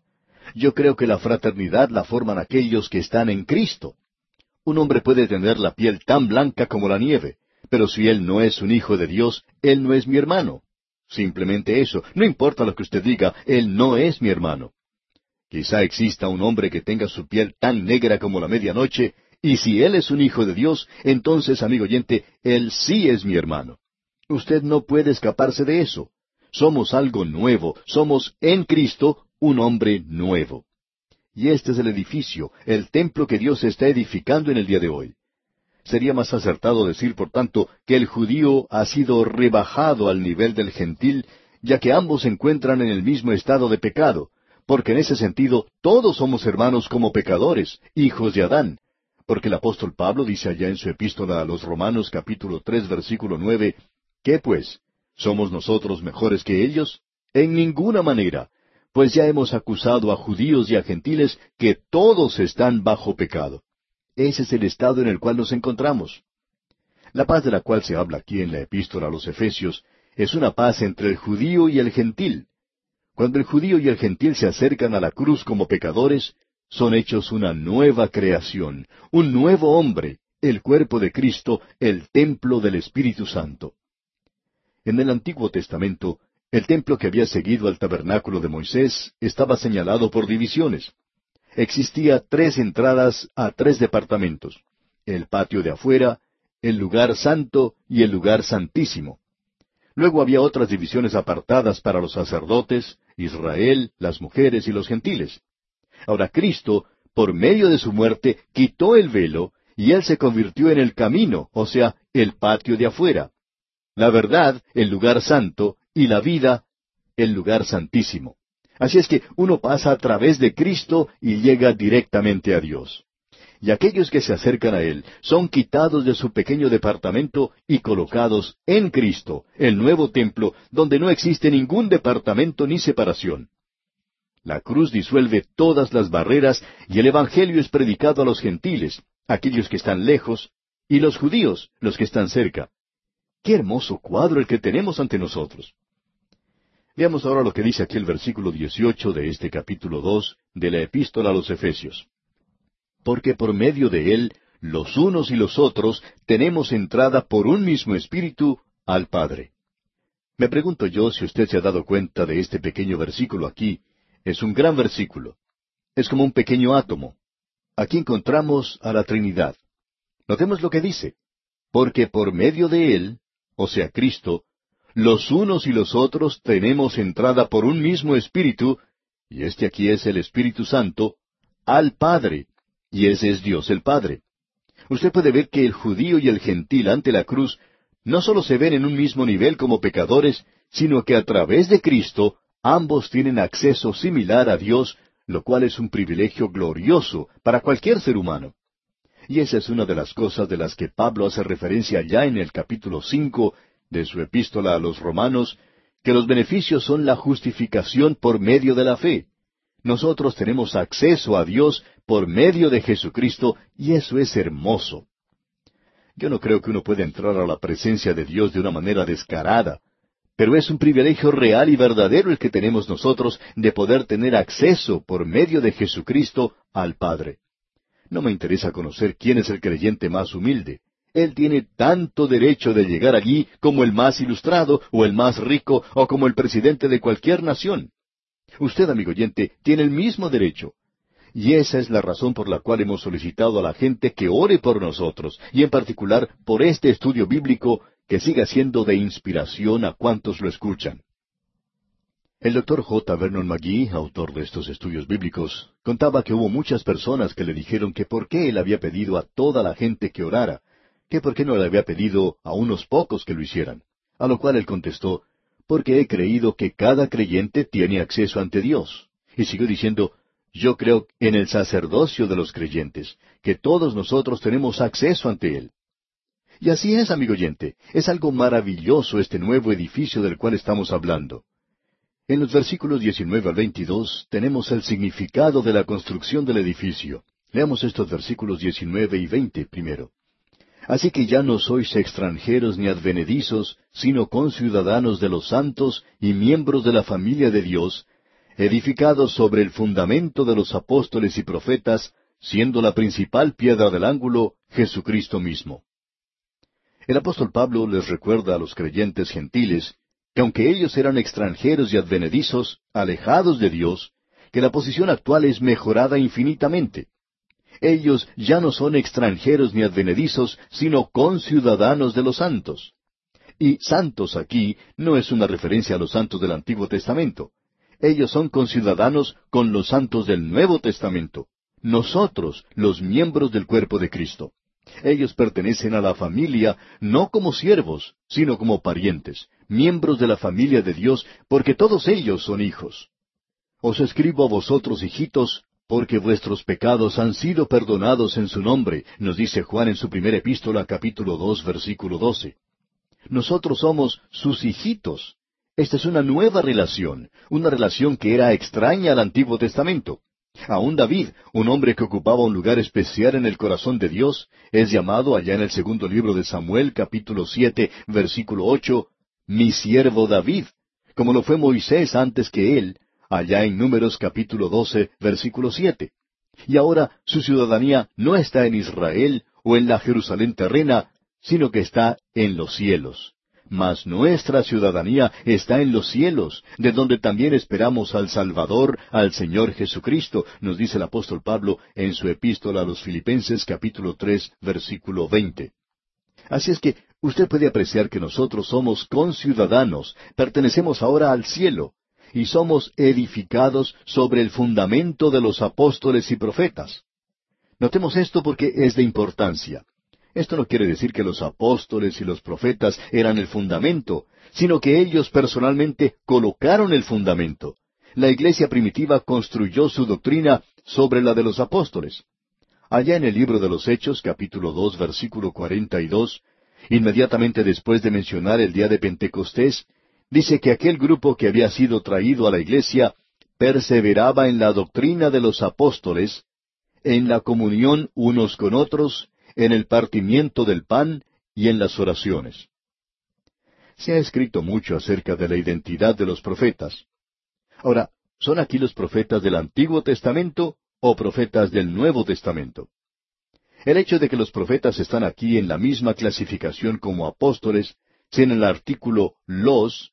S1: Yo creo que la fraternidad la forman aquellos que están en Cristo. Un hombre puede tener la piel tan blanca como la nieve, pero si él no es un hijo de Dios, él no es mi hermano. Simplemente eso. No importa lo que usted diga, él no es mi hermano. Quizá exista un hombre que tenga su piel tan negra como la medianoche, y si él es un hijo de Dios, entonces, amigo oyente, él sí es mi hermano. Usted no puede escaparse de eso. Somos algo nuevo, somos en Cristo un hombre nuevo. Y este es el edificio, el templo que Dios está edificando en el día de hoy. Sería más acertado decir, por tanto, que el judío ha sido rebajado al nivel del gentil, ya que ambos se encuentran en el mismo estado de pecado, porque en ese sentido todos somos hermanos como pecadores, hijos de Adán. Porque el apóstol Pablo dice allá en su epístola a los Romanos capítulo tres versículo nueve, ¿qué pues? ¿Somos nosotros mejores que ellos? En ninguna manera, pues ya hemos acusado a judíos y a gentiles que todos están bajo pecado. Ese es el estado en el cual nos encontramos. La paz de la cual se habla aquí en la epístola a los Efesios es una paz entre el judío y el gentil. Cuando el judío y el gentil se acercan a la cruz como pecadores, son hechos una nueva creación, un nuevo hombre, el cuerpo de Cristo, el templo del Espíritu Santo. En el Antiguo Testamento, el templo que había seguido al tabernáculo de Moisés estaba señalado por divisiones. Existía tres entradas a tres departamentos, el patio de afuera, el lugar santo y el lugar santísimo. Luego había otras divisiones apartadas para los sacerdotes, Israel, las mujeres y los gentiles. Ahora Cristo, por medio de su muerte, quitó el velo y él se convirtió en el camino, o sea, el patio de afuera. La verdad, el lugar santo, y la vida el lugar santísimo. Así es que uno pasa a través de Cristo y llega directamente a Dios. Y aquellos que se acercan a Él son quitados de su pequeño departamento y colocados en Cristo, el nuevo templo, donde no existe ningún departamento ni separación. La cruz disuelve todas las barreras y el Evangelio es predicado a los gentiles, aquellos que están lejos, y los judíos, los que están cerca. Qué hermoso cuadro el que tenemos ante nosotros. Veamos ahora lo que dice aquí el versículo 18 de este capítulo 2 de la epístola a los Efesios. Porque por medio de él, los unos y los otros tenemos entrada por un mismo espíritu al Padre. Me pregunto yo si usted se ha dado cuenta de este pequeño versículo aquí. Es un gran versículo. Es como un pequeño átomo. Aquí encontramos a la Trinidad. Notemos lo que dice. Porque por medio de Él, o sea, Cristo, los unos y los otros tenemos entrada por un mismo Espíritu, y este aquí es el Espíritu Santo, al Padre, y ese es Dios el Padre. Usted puede ver que el judío y el gentil ante la cruz no solo se ven en un mismo nivel como pecadores, sino que a través de Cristo ambos tienen acceso similar a Dios, lo cual es un privilegio glorioso para cualquier ser humano. Y esa es una de las cosas de las que Pablo hace referencia ya en el capítulo cinco de su epístola a los romanos, que los beneficios son la justificación por medio de la fe. Nosotros tenemos acceso a Dios por medio de Jesucristo y eso es hermoso. Yo no creo que uno pueda entrar a la presencia de Dios de una manera descarada, pero es un privilegio real y verdadero el que tenemos nosotros de poder tener acceso por medio de Jesucristo al Padre. No me interesa conocer quién es el creyente más humilde. Él tiene tanto derecho de llegar allí como el más ilustrado o el más rico o como el presidente de cualquier nación. Usted, amigo oyente, tiene el mismo derecho. Y esa es la razón por la cual hemos solicitado a la gente que ore por nosotros, y en particular por este estudio bíblico que siga siendo de inspiración a cuantos lo escuchan. El doctor J. Vernon McGee, autor de estos estudios bíblicos, contaba que hubo muchas personas que le dijeron que por qué él había pedido a toda la gente que orara, que por qué no le había pedido a unos pocos que lo hicieran. A lo cual él contestó, porque he creído que cada creyente tiene acceso ante Dios. Y siguió diciendo, yo creo en el sacerdocio de los creyentes, que todos nosotros tenemos acceso ante Él. Y así es, amigo oyente, es algo maravilloso este nuevo edificio del cual estamos hablando. En los versículos 19 al 22 tenemos el significado de la construcción del edificio. Leamos estos versículos 19 y 20 primero. Así que ya no sois extranjeros ni advenedizos, sino conciudadanos de los santos y miembros de la familia de Dios, edificados sobre el fundamento de los apóstoles y profetas, siendo la principal piedra del ángulo Jesucristo mismo. El apóstol Pablo les recuerda a los creyentes gentiles que aunque ellos eran extranjeros y advenedizos, alejados de Dios, que la posición actual es mejorada infinitamente. Ellos ya no son extranjeros ni advenedizos, sino conciudadanos de los santos. Y santos aquí no es una referencia a los santos del Antiguo Testamento. Ellos son conciudadanos con los santos del Nuevo Testamento. Nosotros, los miembros del cuerpo de Cristo. Ellos pertenecen a la familia no como siervos, sino como parientes, miembros de la familia de Dios, porque todos ellos son hijos. Os escribo a vosotros, hijitos, porque vuestros pecados han sido perdonados en su nombre, nos dice Juan en su primera epístola capítulo dos versículo doce. Nosotros somos sus hijitos. Esta es una nueva relación, una relación que era extraña al Antiguo Testamento. Aún David, un hombre que ocupaba un lugar especial en el corazón de Dios, es llamado allá en el segundo libro de Samuel capítulo siete versículo ocho, mi siervo David, como lo fue Moisés antes que él, allá en Números capítulo 12, versículo siete. Y ahora su ciudadanía no está en Israel o en la Jerusalén terrena, sino que está en los cielos. Mas nuestra ciudadanía está en los cielos, de donde también esperamos al Salvador, al Señor Jesucristo, nos dice el apóstol Pablo en su epístola a los Filipenses capítulo tres, versículo veinte. Así es que usted puede apreciar que nosotros somos conciudadanos, pertenecemos ahora al cielo, y somos edificados sobre el fundamento de los apóstoles y profetas. Notemos esto porque es de importancia. Esto no quiere decir que los apóstoles y los profetas eran el fundamento, sino que ellos personalmente colocaron el fundamento. La iglesia primitiva construyó su doctrina sobre la de los apóstoles. Allá en el libro de los Hechos, capítulo dos, versículo cuarenta y dos, inmediatamente después de mencionar el día de Pentecostés, dice que aquel grupo que había sido traído a la iglesia perseveraba en la doctrina de los apóstoles, en la comunión unos con otros, en el partimiento del pan y en las oraciones. Se ha escrito mucho acerca de la identidad de los profetas. Ahora, ¿son aquí los profetas del Antiguo Testamento o profetas del Nuevo Testamento? El hecho de que los profetas están aquí en la misma clasificación como apóstoles, sin el artículo los,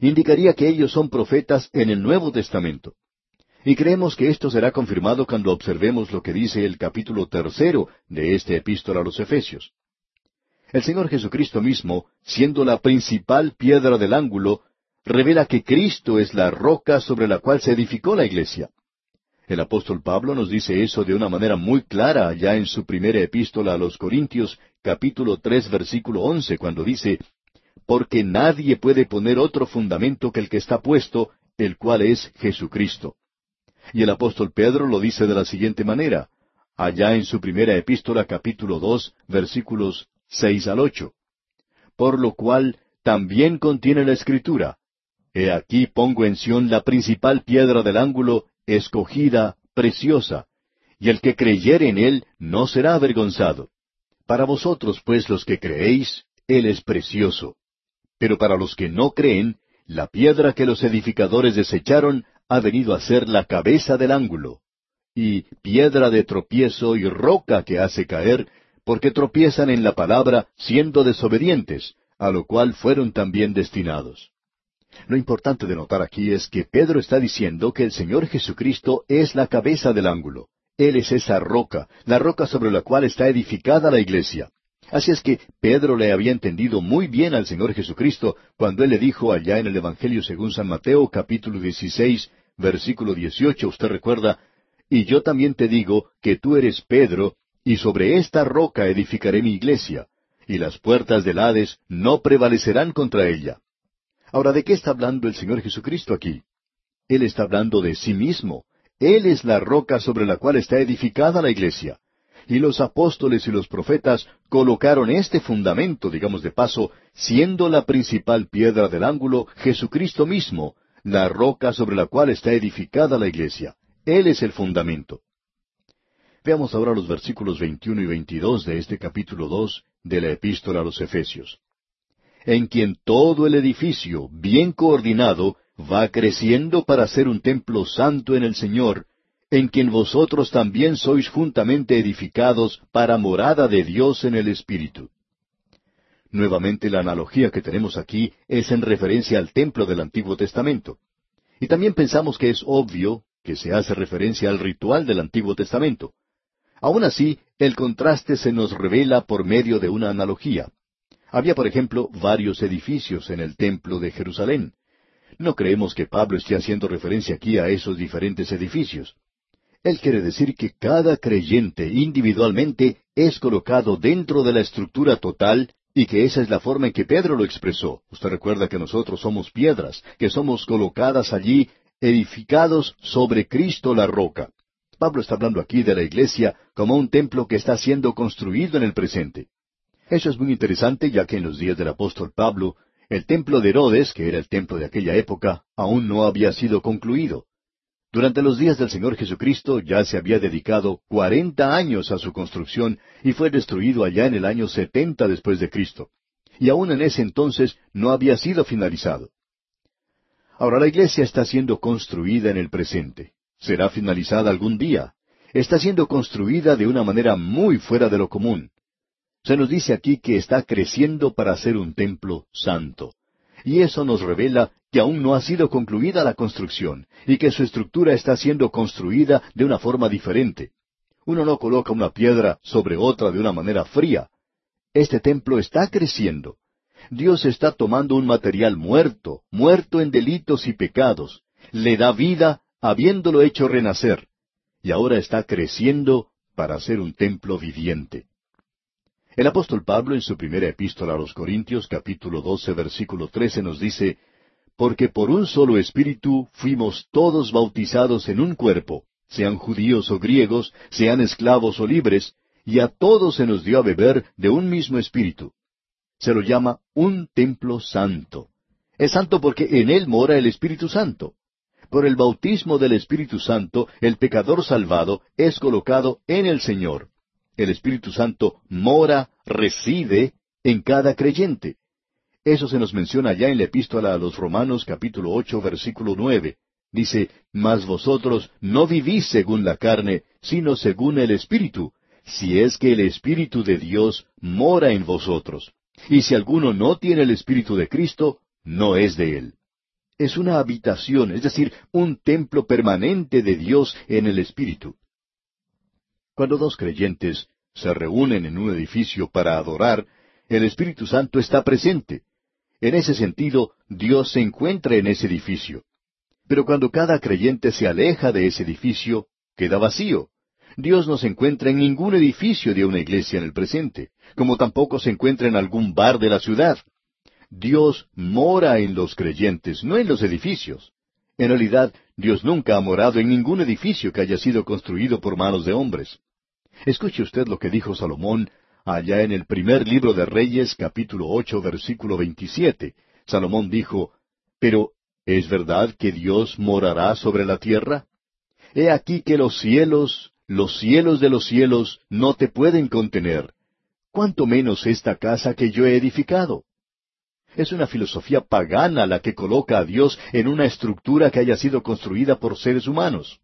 S1: indicaría que ellos son profetas en el Nuevo Testamento. Y creemos que esto será confirmado cuando observemos lo que dice el capítulo tercero de este epístola a los Efesios. El Señor Jesucristo mismo, siendo la principal piedra del ángulo, revela que Cristo es la roca sobre la cual se edificó la iglesia. El apóstol Pablo nos dice eso de una manera muy clara allá en su primera epístola a los Corintios, capítulo tres, versículo once, cuando dice, Porque nadie puede poner otro fundamento que el que está puesto, el cual es Jesucristo. Y el apóstol Pedro lo dice de la siguiente manera, allá en su primera epístola capítulo dos, versículos seis al ocho. Por lo cual también contiene la escritura, He aquí pongo en Sión la principal piedra del ángulo, escogida, preciosa, y el que creyere en él no será avergonzado. Para vosotros, pues, los que creéis, él es precioso. Pero para los que no creen, la piedra que los edificadores desecharon ha venido a ser la cabeza del ángulo, y piedra de tropiezo y roca que hace caer, porque tropiezan en la palabra siendo desobedientes, a lo cual fueron también destinados. Lo importante de notar aquí es que Pedro está diciendo que el Señor Jesucristo es la cabeza del ángulo. Él es esa roca, la roca sobre la cual está edificada la iglesia. Así es que Pedro le había entendido muy bien al Señor Jesucristo cuando él le dijo allá en el Evangelio según San Mateo capítulo 16 versículo 18, usted recuerda, y yo también te digo que tú eres Pedro, y sobre esta roca edificaré mi iglesia, y las puertas del Hades no prevalecerán contra ella. Ahora, ¿de qué está hablando el Señor Jesucristo aquí? Él está hablando de sí mismo. Él es la roca sobre la cual está edificada la iglesia. Y los apóstoles y los profetas colocaron este fundamento, digamos de paso, siendo la principal piedra del ángulo Jesucristo mismo, la roca sobre la cual está edificada la iglesia. Él es el fundamento. Veamos ahora los versículos 21 y 22 de este capítulo 2 de la epístola a los Efesios en quien todo el edificio, bien coordinado, va creciendo para ser un templo santo en el Señor, en quien vosotros también sois juntamente edificados para morada de Dios en el Espíritu. Nuevamente la analogía que tenemos aquí es en referencia al templo del Antiguo Testamento. Y también pensamos que es obvio que se hace referencia al ritual del Antiguo Testamento. Aún así, el contraste se nos revela por medio de una analogía. Había, por ejemplo, varios edificios en el templo de Jerusalén. No creemos que Pablo esté haciendo referencia aquí a esos diferentes edificios. Él quiere decir que cada creyente individualmente es colocado dentro de la estructura total y que esa es la forma en que Pedro lo expresó. Usted recuerda que nosotros somos piedras, que somos colocadas allí, edificados sobre Cristo la roca. Pablo está hablando aquí de la iglesia como un templo que está siendo construido en el presente. Eso es muy interesante ya que en los días del apóstol Pablo, el templo de Herodes, que era el templo de aquella época, aún no había sido concluido. Durante los días del Señor Jesucristo ya se había dedicado cuarenta años a su construcción y fue destruido allá en el año setenta después de Cristo. Y aún en ese entonces no había sido finalizado. Ahora la iglesia está siendo construida en el presente. Será finalizada algún día. Está siendo construida de una manera muy fuera de lo común. Se nos dice aquí que está creciendo para ser un templo santo. Y eso nos revela que aún no ha sido concluida la construcción y que su estructura está siendo construida de una forma diferente. Uno no coloca una piedra sobre otra de una manera fría. Este templo está creciendo. Dios está tomando un material muerto, muerto en delitos y pecados, le da vida habiéndolo hecho renacer, y ahora está creciendo para ser un templo viviente. El apóstol Pablo en su primera epístola a los Corintios capítulo 12 versículo 13 nos dice, Porque por un solo espíritu fuimos todos bautizados en un cuerpo, sean judíos o griegos, sean esclavos o libres, y a todos se nos dio a beber de un mismo espíritu. Se lo llama un templo santo. Es santo porque en él mora el Espíritu Santo. Por el bautismo del Espíritu Santo, el pecador salvado es colocado en el Señor el Espíritu Santo mora, reside en cada creyente. Eso se nos menciona ya en la epístola a los Romanos capítulo ocho versículo nueve. Dice, Mas vosotros no vivís según la carne, sino según el Espíritu, si es que el Espíritu de Dios mora en vosotros. Y si alguno no tiene el Espíritu de Cristo, no es de él. Es una habitación, es decir, un templo permanente de Dios en el Espíritu. Cuando dos creyentes se reúnen en un edificio para adorar, el Espíritu Santo está presente. En ese sentido, Dios se encuentra en ese edificio. Pero cuando cada creyente se aleja de ese edificio, queda vacío. Dios no se encuentra en ningún edificio de una iglesia en el presente, como tampoco se encuentra en algún bar de la ciudad. Dios mora en los creyentes, no en los edificios. En realidad, Dios nunca ha morado en ningún edificio que haya sido construido por manos de hombres. Escuche usted lo que dijo Salomón allá en el primer libro de Reyes, capítulo ocho, versículo veintisiete. Salomón dijo, Pero, ¿es verdad que Dios morará sobre la tierra? He aquí que los cielos, los cielos de los cielos, no te pueden contener. ¿Cuánto menos esta casa que yo he edificado? Es una filosofía pagana la que coloca a Dios en una estructura que haya sido construida por seres humanos.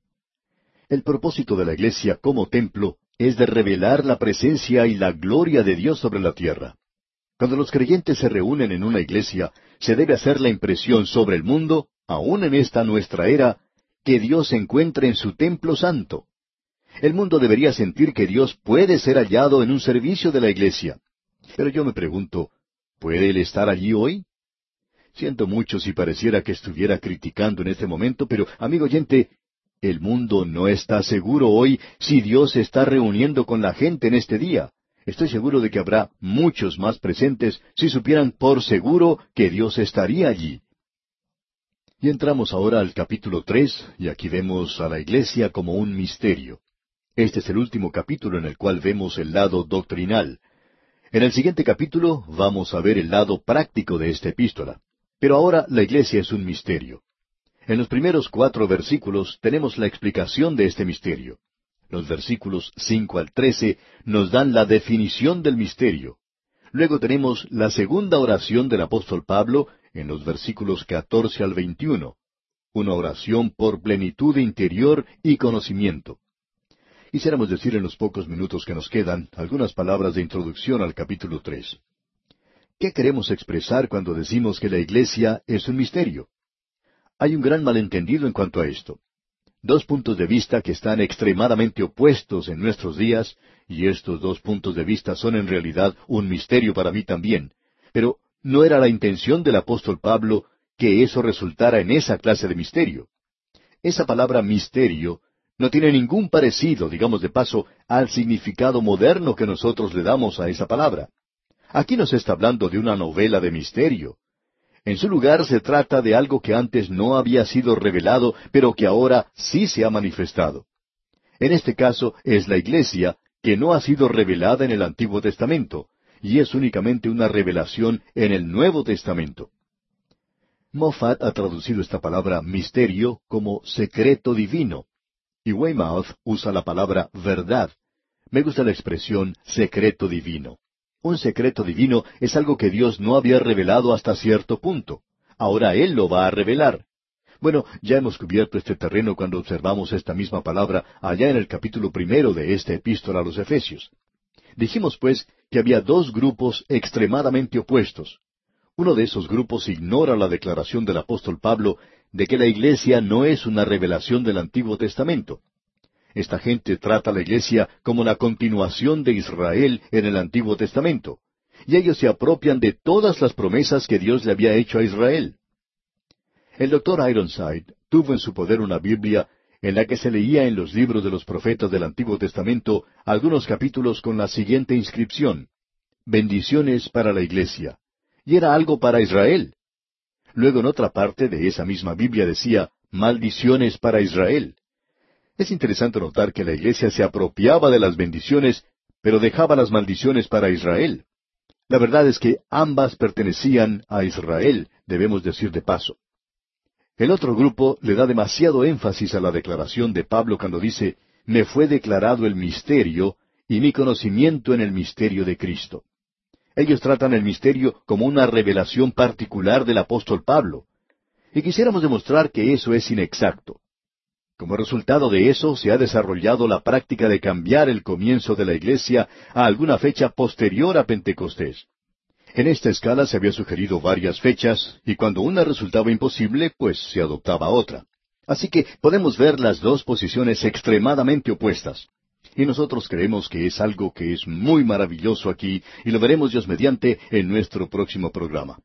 S1: El propósito de la iglesia como templo es de revelar la presencia y la gloria de Dios sobre la tierra. Cuando los creyentes se reúnen en una iglesia, se debe hacer la impresión sobre el mundo, aun en esta nuestra era, que Dios se encuentra en su templo santo. El mundo debería sentir que Dios puede ser hallado en un servicio de la iglesia. Pero yo me pregunto, ¿Puede él estar allí hoy? Siento mucho si pareciera que estuviera criticando en este momento, pero, amigo oyente, el mundo no está seguro hoy si Dios se está reuniendo con la gente en este día. Estoy seguro de que habrá muchos más presentes si supieran por seguro que Dios estaría allí. Y entramos ahora al capítulo tres, y aquí vemos a la iglesia como un misterio. Este es el último capítulo en el cual vemos el lado doctrinal. En el siguiente capítulo vamos a ver el lado práctico de esta epístola. Pero ahora la iglesia es un misterio. En los primeros cuatro versículos tenemos la explicación de este misterio. Los versículos cinco al trece nos dan la definición del misterio. Luego tenemos la segunda oración del apóstol Pablo en los versículos catorce al veintiuno, una oración por plenitud interior y conocimiento. Quisiéramos decir en los pocos minutos que nos quedan algunas palabras de introducción al capítulo tres. ¿Qué queremos expresar cuando decimos que la iglesia es un misterio? Hay un gran malentendido en cuanto a esto. Dos puntos de vista que están extremadamente opuestos en nuestros días, y estos dos puntos de vista son en realidad un misterio para mí también. Pero no era la intención del apóstol Pablo que eso resultara en esa clase de misterio. Esa palabra misterio no tiene ningún parecido, digamos de paso, al significado moderno que nosotros le damos a esa palabra. Aquí nos está hablando de una novela de misterio. En su lugar se trata de algo que antes no había sido revelado, pero que ahora sí se ha manifestado. En este caso es la iglesia que no ha sido revelada en el Antiguo Testamento, y es únicamente una revelación en el Nuevo Testamento. Moffat ha traducido esta palabra misterio como secreto divino, y Weymouth usa la palabra verdad. Me gusta la expresión secreto divino. Un secreto divino es algo que Dios no había revelado hasta cierto punto. Ahora Él lo va a revelar. Bueno, ya hemos cubierto este terreno cuando observamos esta misma palabra allá en el capítulo primero de esta epístola a los Efesios. Dijimos, pues, que había dos grupos extremadamente opuestos. Uno de esos grupos ignora la declaración del apóstol Pablo de que la iglesia no es una revelación del Antiguo Testamento. Esta gente trata a la iglesia como la continuación de Israel en el Antiguo Testamento, y ellos se apropian de todas las promesas que Dios le había hecho a Israel. El doctor Ironside tuvo en su poder una Biblia en la que se leía en los libros de los profetas del Antiguo Testamento algunos capítulos con la siguiente inscripción Bendiciones para la iglesia. Y era algo para Israel. Luego en otra parte de esa misma Biblia decía, maldiciones para Israel. Es interesante notar que la iglesia se apropiaba de las bendiciones, pero dejaba las maldiciones para Israel. La verdad es que ambas pertenecían a Israel, debemos decir de paso. El otro grupo le da demasiado énfasis a la declaración de Pablo cuando dice, me fue declarado el misterio y mi conocimiento en el misterio de Cristo. Ellos tratan el misterio como una revelación particular del apóstol Pablo. Y quisiéramos demostrar que eso es inexacto. Como resultado de eso se ha desarrollado la práctica de cambiar el comienzo de la iglesia a alguna fecha posterior a Pentecostés. En esta escala se había sugerido varias fechas, y cuando una resultaba imposible, pues se adoptaba otra. Así que podemos ver las dos posiciones extremadamente opuestas. Y nosotros creemos que es algo que es muy maravilloso aquí y lo veremos Dios mediante en nuestro próximo programa.